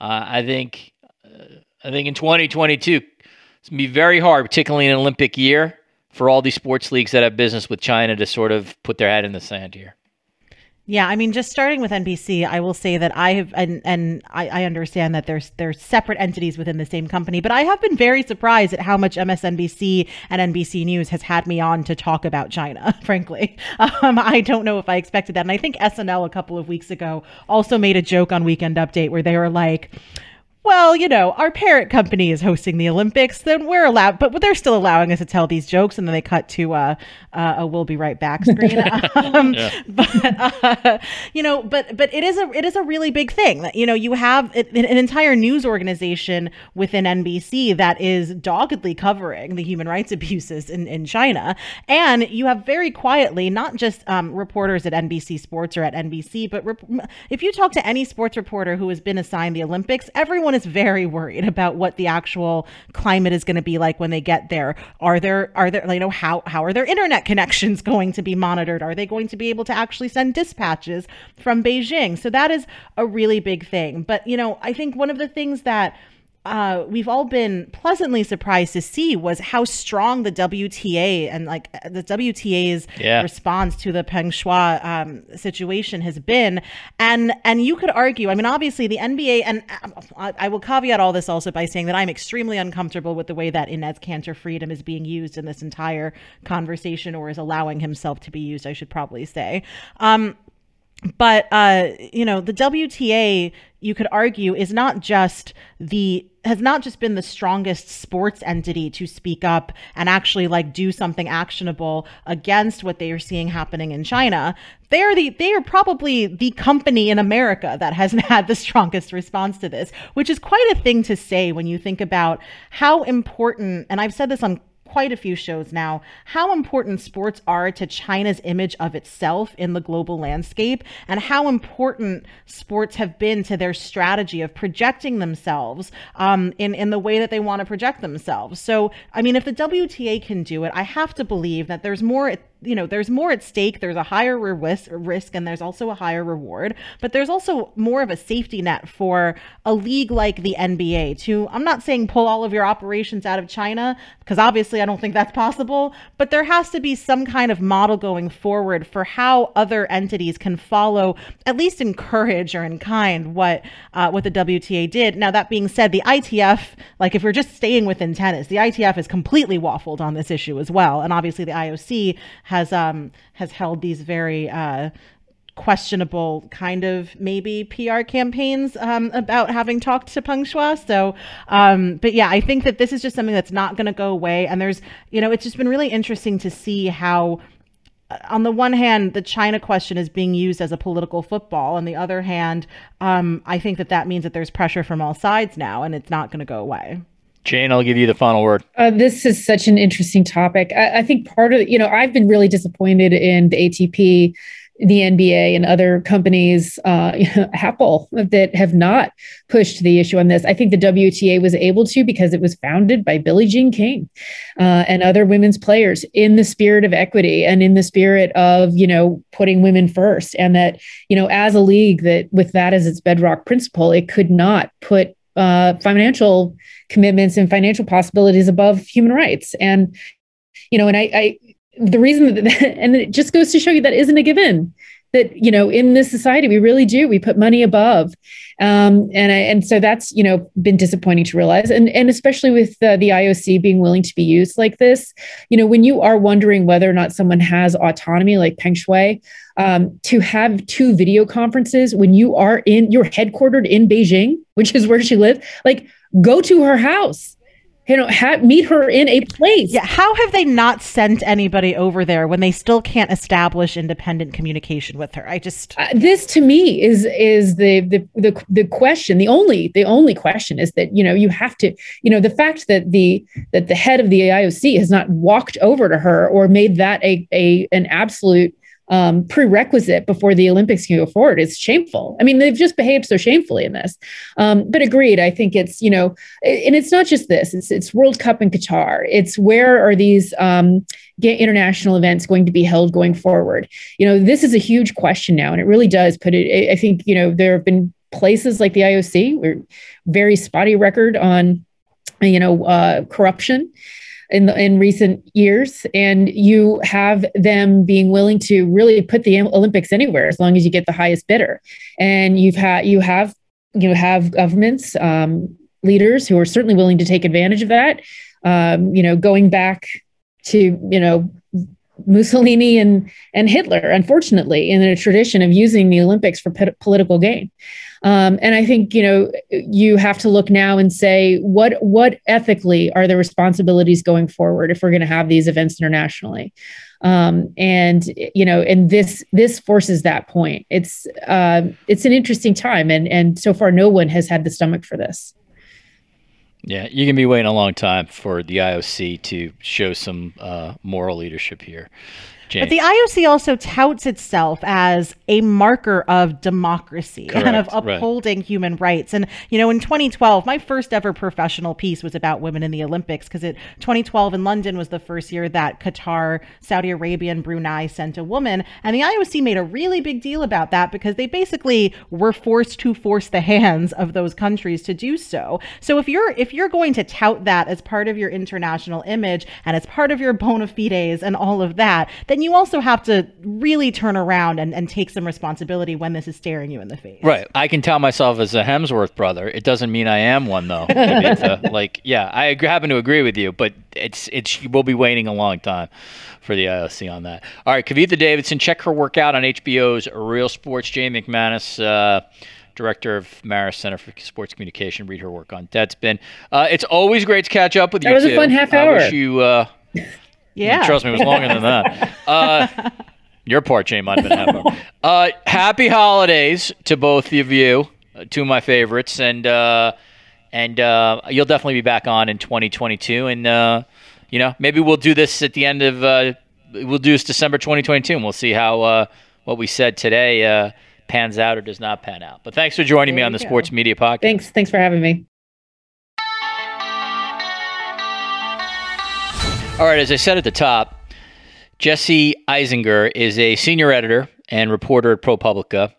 Uh, I think uh, I think in 2022 it's gonna be very hard, particularly in an Olympic year, for all these sports leagues that have business with China to sort of put their head in the sand here. Yeah, I mean, just starting with NBC, I will say that I have, and and I, I, understand that there's there's separate entities within the same company, but I have been very surprised at how much MSNBC and NBC News has had me on to talk about China. Frankly, um, I don't know if I expected that, and I think SNL a couple of weeks ago also made a joke on Weekend Update where they were like well, you know, our parent company is hosting the Olympics, then we're allowed, but they're still allowing us to tell these jokes. And then they cut to uh, uh, a "We'll be right back" screen. um, yeah. But uh, you know, but but it is a it is a really big thing that you know you have an entire news organization within NBC that is doggedly covering the human rights abuses in in China, and you have very quietly not just um, reporters at NBC Sports or at NBC, but rep- if you talk to any sports reporter who has been assigned the Olympics, everyone everyone is very worried about what the actual climate is going to be like when they get there. Are there are there you know how how are their internet connections going to be monitored? Are they going to be able to actually send dispatches from Beijing? So that is a really big thing. But you know, I think one of the things that uh, we've all been pleasantly surprised to see was how strong the WTA and like the WTA's yeah. response to the Peng Shuai um, situation has been. And and you could argue, I mean, obviously the NBA, and I, I, will caveat all this also by saying that I'm extremely uncomfortable with the way that Enes Kanter freedom is being used in this entire conversation, or is allowing himself to be used, I should probably say. Um, but uh, you know the WTA you could argue is not just the has not just been the strongest sports entity to speak up and actually like do something actionable against what they are seeing happening in China. They are the they are probably the company in America that has had the strongest response to this, which is quite a thing to say when you think about how important and I've said this on quite a few shows now how important sports are to China's image of itself in the global landscape and how important sports have been to their strategy of projecting themselves um, in, in the way that they want to project themselves. So, I mean, if the WTA can do it, I have to believe that there's more you know there's more at stake there's a higher risk risk and there's also a higher reward. But there's also more of a safety net for a league like the NBA to I'm not saying pull all of your operations out of China because obviously I don't think that's possible but there has to be some kind of model going forward for how other entities can follow at least encourage or in kind what uh, what the WTA did. Now that being said the ITF like if we're just staying within tennis the ITF is completely waffled on this issue as well. And obviously the IOC has um has held these very uh, questionable kind of maybe PR campaigns um, about having talked to Peng Shuai. So, um, but yeah, I think that this is just something that's not going to go away. And there's, you know, it's just been really interesting to see how. Uh, on the one hand, the China question is being used as a political football. On the other hand, um, I think that that means that there's pressure from all sides now, and it's not going to go away. Jane, I'll give you the final word. Uh, this is such an interesting topic. I, I think part of, you know, I've been really disappointed in the ATP, the NBA, and other companies, uh, Apple, that have not pushed the issue on this. I think the WTA was able to because it was founded by Billie Jean King uh, and other women's players in the spirit of equity and in the spirit of, you know, putting women first. And that, you know, as a league that with that as its bedrock principle, it could not put uh, financial commitments and financial possibilities above human rights. And, you know, and I, I the reason that, and it just goes to show you that isn't a given that you know in this society we really do. We put money above. Um, and I, and so that's you know been disappointing to realize. And and especially with the, the IOC being willing to be used like this you know when you are wondering whether or not someone has autonomy like Peng Shuai um, to have two video conferences when you are in you're headquartered in Beijing which is where she lives like go to her house you know, ha- meet her in a place. Yeah. How have they not sent anybody over there when they still can't establish independent communication with her? I just uh, this to me is is the, the the the question. The only the only question is that you know you have to you know the fact that the that the head of the IOC has not walked over to her or made that a a an absolute um, prerequisite before the Olympics can go forward. It's shameful. I mean, they've just behaved so shamefully in this. Um, but agreed, I think it's you know, and it's not just this. It's it's World Cup in Qatar. It's where are these um, international events going to be held going forward? You know, this is a huge question now, and it really does put it. I think you know there have been places like the IOC, where very spotty record on you know uh, corruption in the, in recent years, and you have them being willing to really put the Olympics anywhere as long as you get the highest bidder. And you've had you have you have governments um, leaders who are certainly willing to take advantage of that. Um, you know, going back to you know Mussolini and and Hitler, unfortunately, in a tradition of using the Olympics for p- political gain. Um, and I think you know you have to look now and say what what ethically are the responsibilities going forward if we're going to have these events internationally. Um, and you know, and this this forces that point. It's uh, it's an interesting time, and and so far no one has had the stomach for this. Yeah, you can be waiting a long time for the IOC to show some uh, moral leadership here. But the IOC also touts itself as a marker of democracy Correct, and of upholding right. human rights. And, you know, in 2012, my first ever professional piece was about women in the Olympics because it 2012 in London was the first year that Qatar, Saudi Arabia, and Brunei sent a woman. And the IOC made a really big deal about that because they basically were forced to force the hands of those countries to do so. So if you're if you're going to tout that as part of your international image and as part of your bona fides and all of that, then you also have to really turn around and, and take some responsibility when this is staring you in the face. Right. I can tell myself as a Hemsworth brother. It doesn't mean I am one though. like, yeah, I happen to agree with you, but it's it's we'll be waiting a long time for the IOC on that. All right, Kavitha Davidson, check her work out on HBO's Real Sports. Jane McManus. Uh, director of Marist Center for Sports Communication. Read her work on Deadspin. Uh, it's always great to catch up with you. That was too. a fun half hour. I wish you uh, yeah. Trust me, it was longer than that. Uh, your part, Jay, might have been half Uh, happy holidays to both of you, uh, two of my favorites, and uh, and uh, you'll definitely be back on in 2022. And uh, you know, maybe we'll do this at the end of uh, we'll do this December 2022, and we'll see how uh, what we said today uh, pans out or does not pan out. But thanks for joining there me on the go. Sports Media Podcast. Thanks, thanks for having me. All right, as I said at the top, Jesse Eisinger is a senior editor and reporter at ProPublica.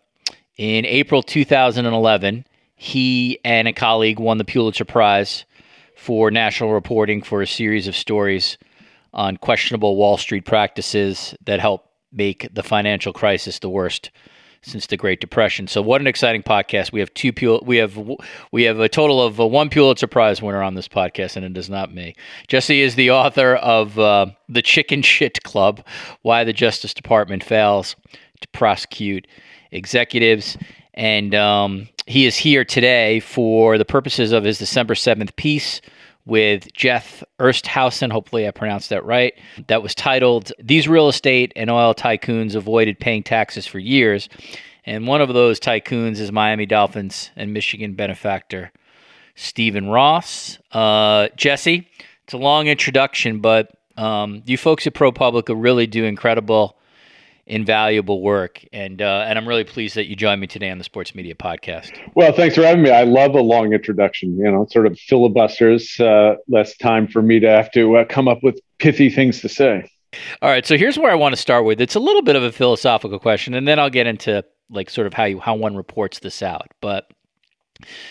In April 2011, he and a colleague won the Pulitzer Prize for national reporting for a series of stories on questionable Wall Street practices that helped make the financial crisis the worst since the Great Depression. So what an exciting podcast! We have two Pul- we have we have a total of uh, one Pulitzer Prize winner on this podcast, and it is not me. Jesse is the author of uh, the Chicken Shit Club: Why the Justice Department Fails to Prosecute Executives. And um, he is here today for the purposes of his December 7th piece with Jeff Ernsthausen. Hopefully, I pronounced that right. That was titled These Real Estate and Oil Tycoons Avoided Paying Taxes for Years. And one of those tycoons is Miami Dolphins and Michigan benefactor Stephen Ross. Uh, Jesse, it's a long introduction, but um, you folks at ProPublica really do incredible invaluable work. And uh, and I'm really pleased that you joined me today on the Sports Media Podcast. Well, thanks for having me. I love a long introduction. You know, sort of filibusters, uh, less time for me to have to uh, come up with pithy things to say. All right, so here's where I want to start with. It's a little bit of a philosophical question, and then I'll get into like sort of how you how one reports this out. But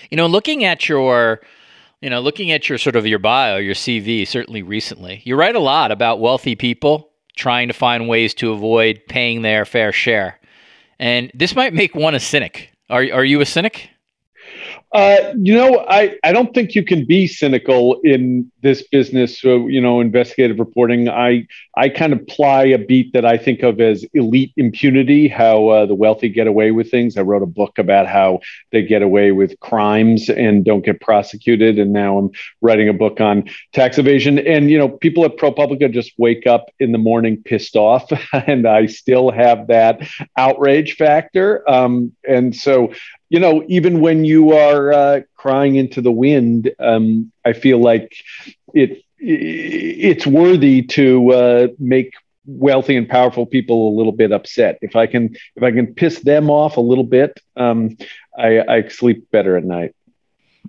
you know, looking at your you know, looking at your sort of your bio, your CV, certainly recently, you write a lot about wealthy people trying to find ways to avoid paying their fair share. And this might make one a cynic. Are, are you a cynic? Uh, you know, I, I don't think you can be cynical in this business. So, you know, investigative reporting. I I kind of ply a beat that I think of as elite impunity. How uh, the wealthy get away with things. I wrote a book about how they get away with crimes and don't get prosecuted. And now I'm writing a book on tax evasion. And you know, people at ProPublica just wake up in the morning pissed off, and I still have that outrage factor. Um, and so you know, even when you are uh, crying into the wind, um, I feel like it it's worthy to uh, make wealthy and powerful people a little bit upset. If I can if I can piss them off a little bit, um, I, I sleep better at night.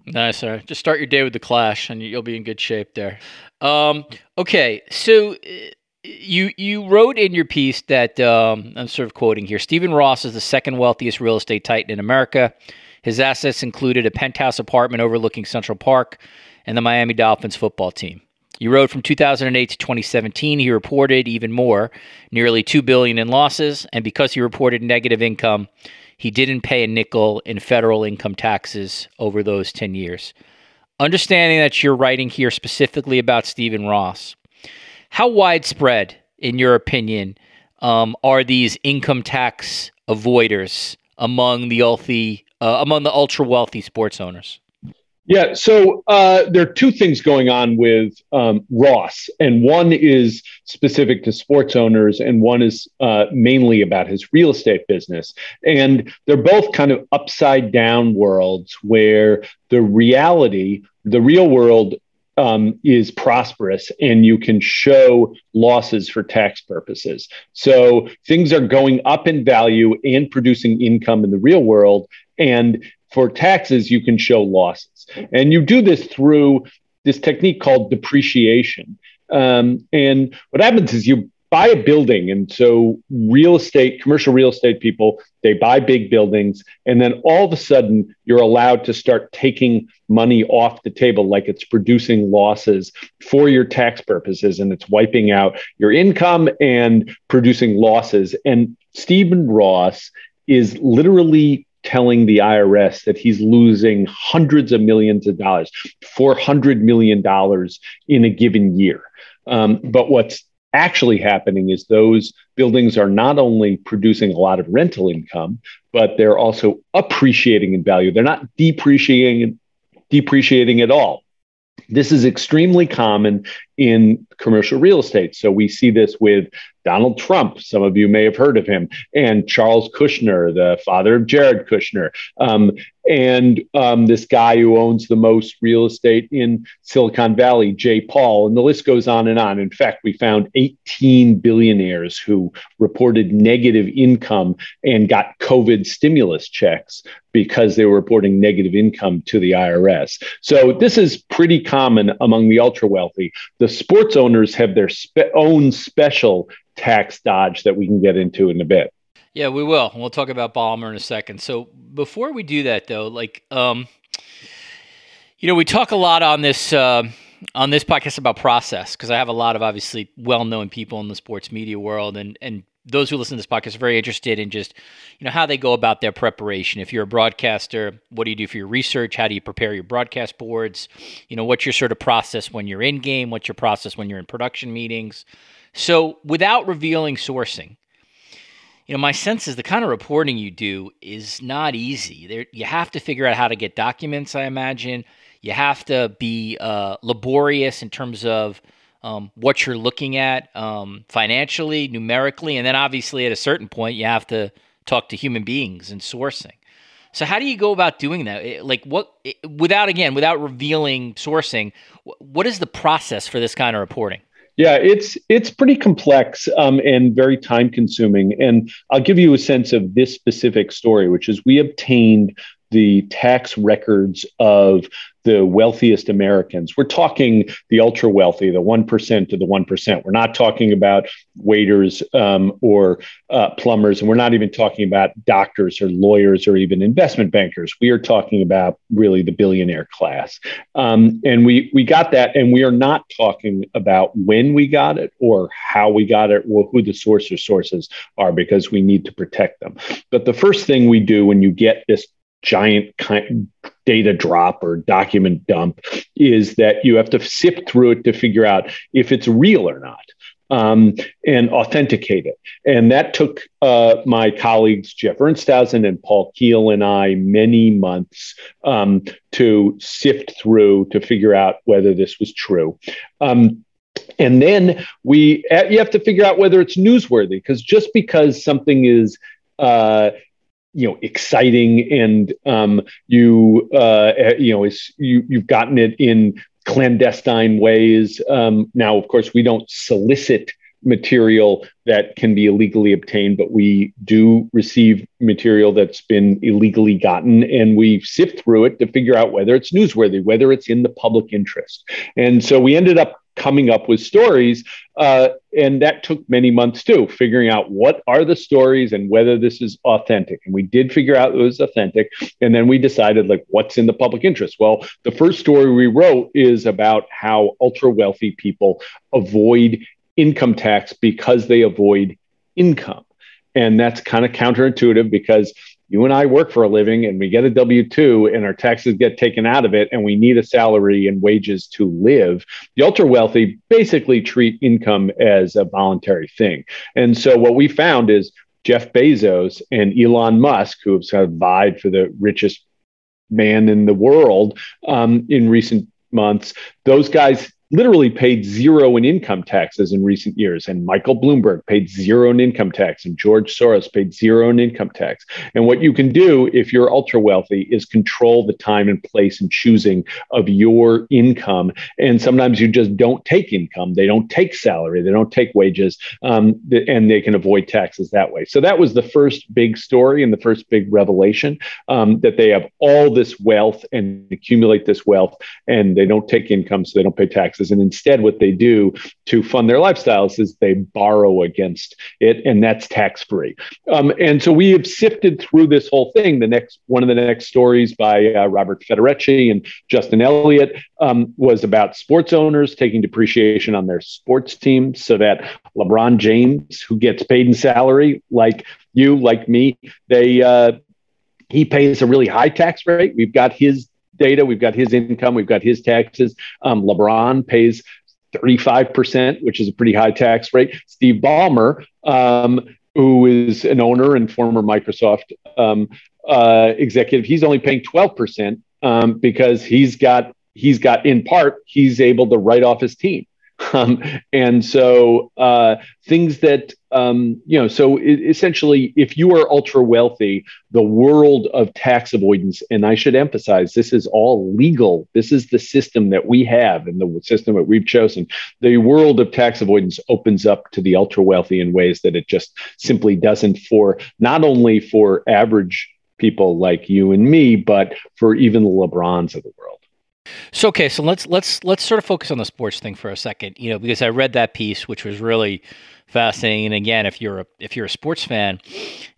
Nice. Sir. Just start your day with the Clash, and you'll be in good shape there. Um, okay, so uh, you you wrote in your piece that um, I'm sort of quoting here. Stephen Ross is the second wealthiest real estate titan in America. His assets included a penthouse apartment overlooking Central Park and the Miami Dolphins football team. You wrote from 2008 to 2017. He reported even more, nearly two billion in losses, and because he reported negative income, he didn't pay a nickel in federal income taxes over those 10 years. Understanding that you're writing here specifically about Stephen Ross, how widespread, in your opinion, um, are these income tax avoiders among the wealthy, uh, among the ultra wealthy sports owners? Yeah, so uh, there are two things going on with um, Ross, and one is specific to sports owners, and one is uh, mainly about his real estate business. And they're both kind of upside down worlds where the reality, the real world, um, is prosperous and you can show losses for tax purposes. So things are going up in value and producing income in the real world. And for taxes, you can show losses. And you do this through this technique called depreciation. Um, and what happens is you buy a building. And so, real estate, commercial real estate people, they buy big buildings. And then all of a sudden, you're allowed to start taking money off the table like it's producing losses for your tax purposes. And it's wiping out your income and producing losses. And Stephen Ross is literally telling the IRS that he's losing hundreds of millions of dollars, $400 million in a given year. Um, but what's actually happening is those buildings are not only producing a lot of rental income, but they're also appreciating in value. They're not depreciating depreciating at all. This is extremely common in commercial real estate. So we see this with Donald Trump. Some of you may have heard of him, and Charles Kushner, the father of Jared Kushner, um, and um, this guy who owns the most real estate in Silicon Valley, Jay Paul, and the list goes on and on. In fact, we found 18 billionaires who reported negative income and got COVID stimulus checks because they were reporting negative income to the IRS. So this is pretty common among the ultra wealthy. The sports owners have their spe- own special tax dodge that we can get into in a bit. Yeah, we will. We'll talk about Ballmer in a second. So before we do that, though, like, um, you know, we talk a lot on this uh, on this podcast about process because I have a lot of obviously well-known people in the sports media world, and and those who listen to this podcast are very interested in just you know how they go about their preparation. If you're a broadcaster, what do you do for your research? How do you prepare your broadcast boards? You know, what's your sort of process when you're in game? What's your process when you're in production meetings? So, without revealing sourcing, you know, my sense is the kind of reporting you do is not easy. There, you have to figure out how to get documents. I imagine you have to be uh, laborious in terms of um, what you're looking at um, financially, numerically, and then obviously at a certain point you have to talk to human beings and sourcing. So how do you go about doing that? Like what without again without revealing sourcing, what is the process for this kind of reporting? Yeah, it's it's pretty complex um, and very time consuming. And I'll give you a sense of this specific story, which is we obtained the tax records of the wealthiest Americans. We're talking the ultra wealthy, the 1% to the 1%. We're not talking about waiters um, or uh, plumbers, and we're not even talking about doctors or lawyers or even investment bankers. We are talking about really the billionaire class. Um, and we, we got that, and we are not talking about when we got it or how we got it or who the source or sources are because we need to protect them. But the first thing we do when you get this giant kind data drop or document dump is that you have to sift through it to figure out if it's real or not um, and authenticate it. And that took uh, my colleagues Jeff Ernsthausen and Paul Kiel and I many months um, to sift through to figure out whether this was true. Um, and then we you have to figure out whether it's newsworthy because just because something is uh, you know exciting and um, you uh, you know is you you've gotten it in clandestine ways. Um, now, of course, we don't solicit material that can be illegally obtained, but we do receive material that's been illegally gotten, and we sift through it to figure out whether it's newsworthy, whether it's in the public interest. And so we ended up coming up with stories. Uh, and that took many months too, figuring out what are the stories and whether this is authentic. And we did figure out it was authentic. And then we decided, like, what's in the public interest? Well, the first story we wrote is about how ultra wealthy people avoid income tax because they avoid income. And that's kind of counterintuitive because you and I work for a living and we get a W 2 and our taxes get taken out of it and we need a salary and wages to live. The ultra wealthy basically treat income as a voluntary thing. And so what we found is Jeff Bezos and Elon Musk, who have sort of vied for the richest man in the world um, in recent months, those guys literally paid zero in income taxes in recent years. And Michael Bloomberg paid zero in income tax, and George Soros paid zero in income tax. And what you can do if you're ultra wealthy is control the time and place and choosing of your income. And sometimes you just don't take income, they don't take salary, they don't take wages, um, and they can avoid taxes that way. So that was the first big story and the first big revelation um, that they have all this wealth and accumulate this wealth, and they don't take income, so they don't pay taxes taxes. And instead, what they do to fund their lifestyles is they borrow against it, and that's tax free. Um, and so we have sifted through this whole thing. The next one of the next stories by uh, Robert Faturechi and Justin Elliott um, was about sports owners taking depreciation on their sports teams so that LeBron James, who gets paid in salary like you, like me, they uh, he pays a really high tax rate. We've got his data. We've got his income. We've got his taxes. Um, LeBron pays 35%, which is a pretty high tax rate. Steve Ballmer, um, who is an owner and former Microsoft um, uh, executive, he's only paying 12% um, because he's got he's got in part he's able to write off his team. Um, and so uh, things that um, you know, so essentially, if you are ultra wealthy, the world of tax avoidance, and I should emphasize, this is all legal. This is the system that we have and the system that we've chosen. The world of tax avoidance opens up to the ultra wealthy in ways that it just simply doesn't for not only for average people like you and me, but for even the LeBrons of the world. So okay, so let's let's let's sort of focus on the sports thing for a second, you know, because I read that piece, which was really fascinating. And again, if you're a if you're a sports fan,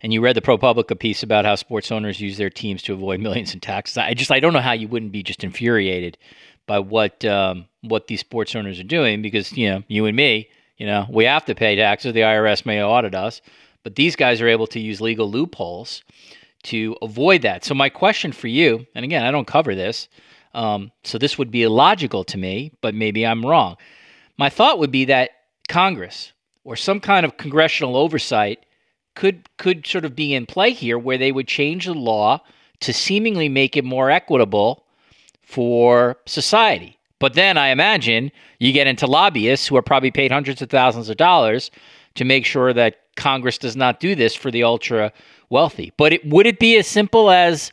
and you read the ProPublica piece about how sports owners use their teams to avoid millions in taxes, I just I don't know how you wouldn't be just infuriated by what um, what these sports owners are doing, because you know you and me, you know, we have to pay taxes. The IRS may audit us, but these guys are able to use legal loopholes to avoid that. So my question for you, and again, I don't cover this. Um, so this would be illogical to me, but maybe I'm wrong. My thought would be that Congress or some kind of congressional oversight could could sort of be in play here where they would change the law to seemingly make it more equitable for society. But then I imagine you get into lobbyists who are probably paid hundreds of thousands of dollars to make sure that Congress does not do this for the ultra wealthy. But it, would it be as simple as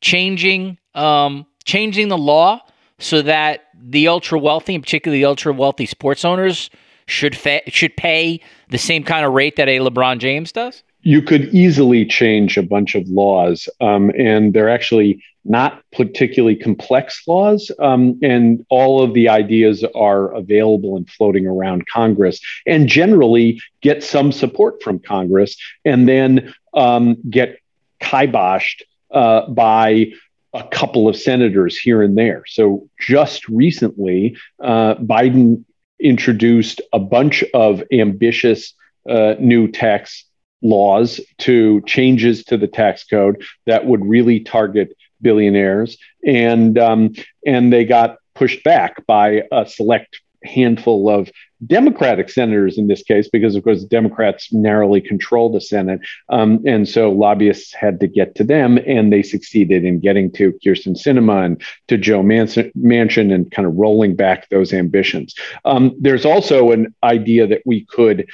changing um, changing the law so that the ultra wealthy, and particularly the ultra wealthy sports owners, should fa- should pay the same kind of rate that a LeBron James does? You could easily change a bunch of laws, um, and they're actually not particularly complex laws. Um, and all of the ideas are available and floating around Congress, and generally get some support from Congress, and then um, get kiboshed uh, by a couple of senators here and there. So just recently, uh, Biden introduced a bunch of ambitious uh, new tax laws to changes to the tax code that would really target billionaires, and um, and they got pushed back by a select handful of Democratic senators in this case, because of course Democrats narrowly control the Senate, um, and so lobbyists had to get to them, and they succeeded in getting to Kyrsten Sinema and to Joe Manchin, Manchin and kind of rolling back those ambitions. Um, there's also an idea that we could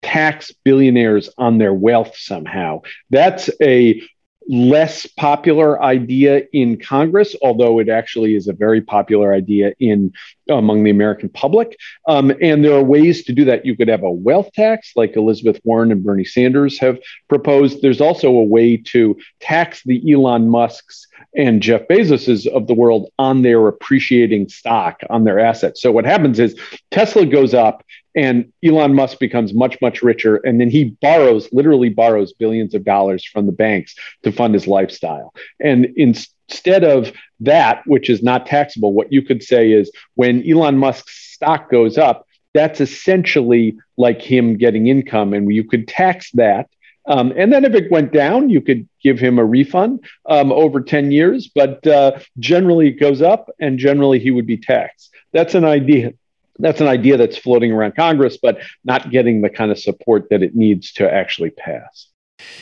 tax billionaires on their wealth somehow. That's a less popular idea in Congress, although it actually is a very popular idea in among the American public. Um, and there are ways to do that. You could have a wealth tax, like Elizabeth Warren and Bernie Sanders have proposed. There's also a way to tax the Elon Musk's and Jeff Bezos's of the world on their appreciating stock, on their assets. So what happens is Tesla goes up and Elon Musk becomes much, much richer. And then he borrows, literally borrows billions of dollars from the banks to fund his lifestyle. And instead of that, which is not taxable, what you could say is when Elon Musk's stock goes up, that's essentially like him getting income. And you could tax that. Um, and then if it went down, you could give him a refund um, over 10 years. But uh, generally, it goes up and generally he would be taxed. That's an idea that's an idea that's floating around Congress, but not getting the kind of support that it needs to actually pass.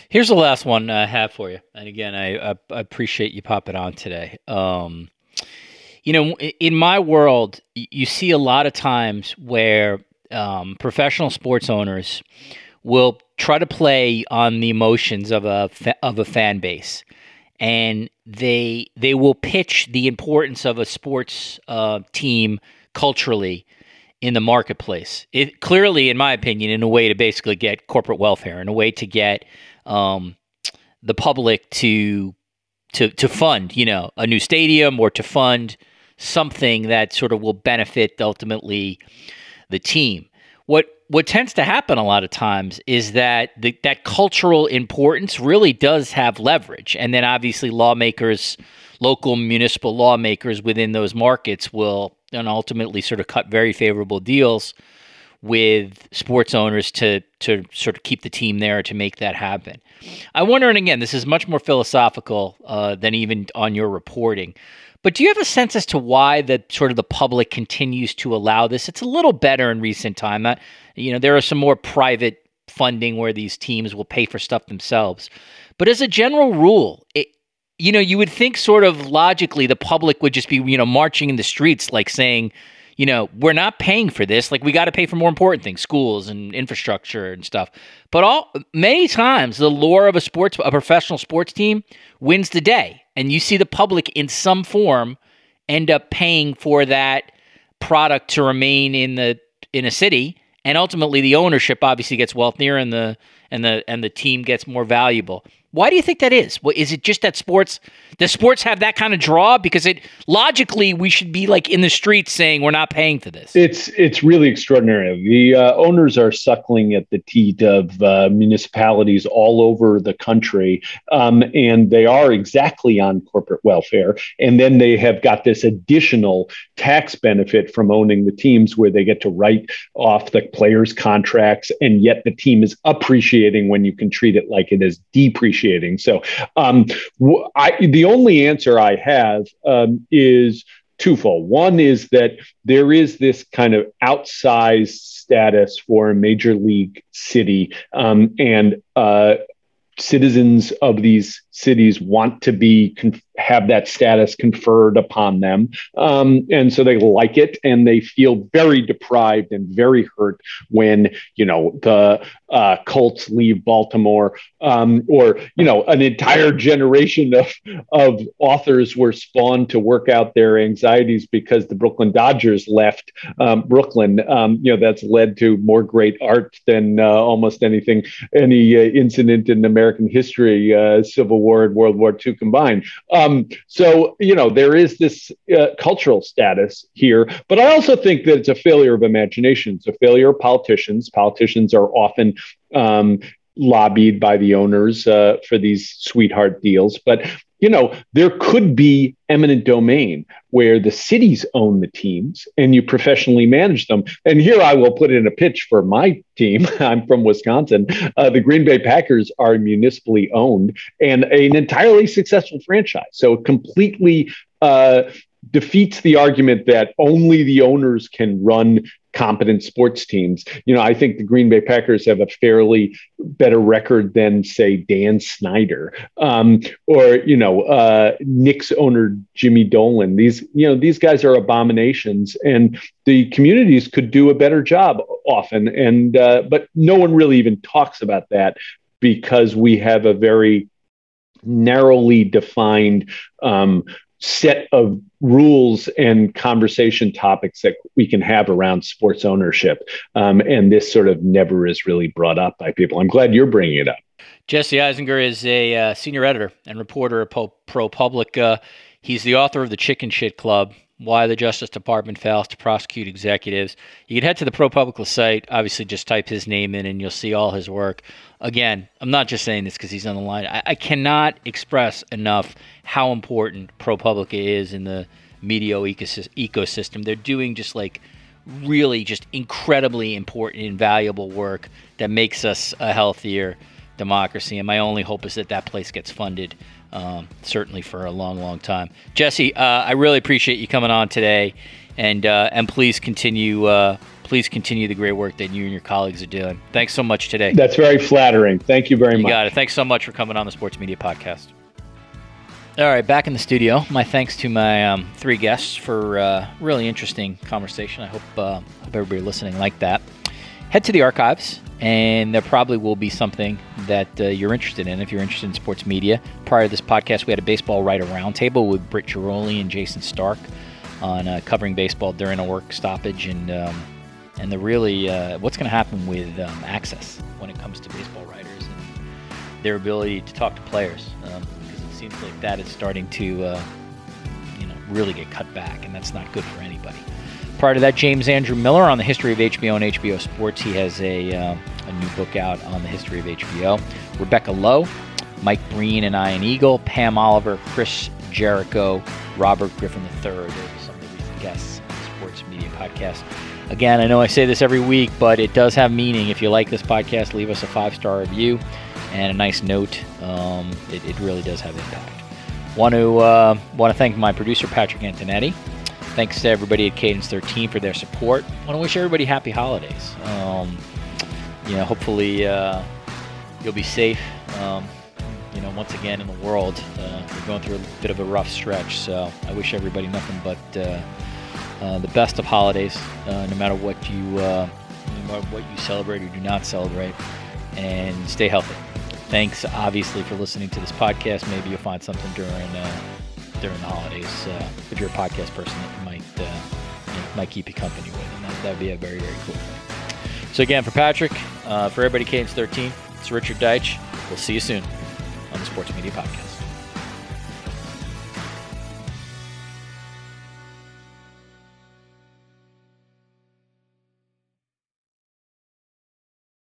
Here's the last one I have for you. And again, I, I, appreciate you popping on today. Um, you know, in my world, you see a lot of times where um, professional sports owners will try to play on the emotions of a of a fan base, and they they will pitch the importance of a sports uh, team culturally in the marketplace. It clearly, in my opinion, in a way to basically get corporate welfare, in a way to get um, the public to to to fund, you know, a new stadium or to fund something that sort of will benefit ultimately the team. What what tends to happen a lot of times is that the, that cultural importance really does have leverage, and then obviously lawmakers, local municipal lawmakers within those markets will and ultimately sort of cut very favorable deals with sports owners to to sort of keep the team there to make that happen. I wonder, and again, this is much more philosophical uh, than even on your reporting. But do you have a sense as to why the sort of the public continues to allow this? It's a little better in recent time. Uh, you know, there are some more private funding where these teams will pay for stuff themselves. But as a general rule, it, you know, you would think sort of logically the public would just be, you know, marching in the streets like saying, you know, we're not paying for this. Like we got to pay for more important things, schools and infrastructure and stuff. But all many times the lore of a sports a professional sports team wins the day. And you see the public in some form end up paying for that product to remain in the in a city and ultimately the ownership obviously gets wealthier and the and the and the team gets more valuable. Why do you think that is? What is it just that sports does sports have that kind of draw? Because it logically we should be like in the streets saying we're not paying for this. It's it's really extraordinary. The uh, owners are suckling at the teat of uh, municipalities all over the country, um, and they are exactly on corporate welfare. And then they have got this additional tax benefit from owning the teams, where they get to write off the players' contracts, and yet the team is appreciating when you can treat it like it is depreciating. So, um, I, the only answer I have um, is twofold. One is that there is this kind of outsized status for a major league city, um, and uh, citizens of these cities want to be have that status conferred upon them. Um, and so they like it and they feel very deprived and very hurt when you know the uh, colts leave baltimore um, or you know an entire generation of of authors were spawned to work out their anxieties because the brooklyn dodgers left um, brooklyn. Um, you know that's led to more great art than uh, almost anything any uh, incident in american history uh, civil war War and World War II combined. Um, so, you know, there is this uh, cultural status here, but I also think that it's a failure of imagination. It's a failure of politicians. Politicians are often um, lobbied by the owners uh, for these sweetheart deals. But you know, there could be eminent domain where the cities own the teams and you professionally manage them. And here I will put in a pitch for my team. I'm from Wisconsin. Uh, the Green Bay Packers are municipally owned and an entirely successful franchise. So it completely uh, defeats the argument that only the owners can run competent sports teams. You know, I think the Green Bay Packers have a fairly better record than, say, Dan Snyder um, or you know uh, Knicks owner Jimmy Dolan. These you know these guys are abominations, and the communities could do a better job often. And uh, but no one really even talks about that because we have a very narrowly defined um, set of rules and conversation topics that we can have around sports ownership. Um, and this sort of never is really brought up by people. I'm glad you're bringing it up. Jesse Eisinger is a uh, senior editor and reporter at ProPublica. Uh, he's the author of the Chicken Shit Club, why the Justice Department fails to prosecute executives. You can head to the ProPublica site, obviously just type his name in and you'll see all his work. Again, I'm not just saying this because he's on the line. I, I, cannot express enough how important ProPublica is in the media ecosystem. They're doing just like really just incredibly important and valuable work that makes us a healthier democracy. And my only hope is that that place gets funded um, certainly for a long, long time. Jesse, uh, I really appreciate you coming on today, and uh, and please continue. Uh, please continue the great work that you and your colleagues are doing. Thanks so much today. That's very flattering. Thank you very you much. Got it. Thanks so much for coming on the Sports Media Podcast. All right, back in the studio. My thanks to my um, three guests for uh, really interesting conversation. I hope uh, hope everybody listening liked that. Head to the archives and there probably will be something that uh, you're interested in if you're interested in sports media. Prior to this podcast, we had a baseball writer roundtable with Britt Ghiroli and Jayson Stark on uh, covering baseball during a work stoppage and um, and the really uh, what's going to happen with um, access when it comes to baseball writers and their ability to talk to players um, because it seems like that is starting to uh, you know really get cut back and that's not good for anybody. Prior to that, James Andrew Miller on the history of HBO and HBO Sports. He has a, uh, a new book out on the history of HBO. Rebecca Lowe, Mike Breen and Ian Eagle, Pam Oliver, Chris Jericho, Robert Griffin III. Are some of the recent guests on the Sports Media Podcast. Again, I know I say this every week, but it does have meaning. If you like this podcast, leave us a five star review and a nice note. Um, it, it, really does have impact. Want to uh, want to thank my producer Patrick Antonetti. Thanks to everybody at Cadence 13 for their support. I want to wish everybody happy holidays. Um, you know, hopefully uh, you'll be safe. Um, you know, once again in the world, uh, we're going through a bit of a rough stretch. So I wish everybody nothing but uh, uh the best of holidays, uh, no matter what you uh, no matter what you celebrate or do not celebrate, and stay healthy. Thanks, obviously, for listening to this podcast. Maybe you'll find something during during the holidays uh, if you're a podcast person that might uh, you know, might keep you company with, and that, that'd be a very very cool thing. So again, for Patrick, uh, for everybody, Cadence 13, it's Richard Deitsch. We'll see you soon on the Sports Media Podcast.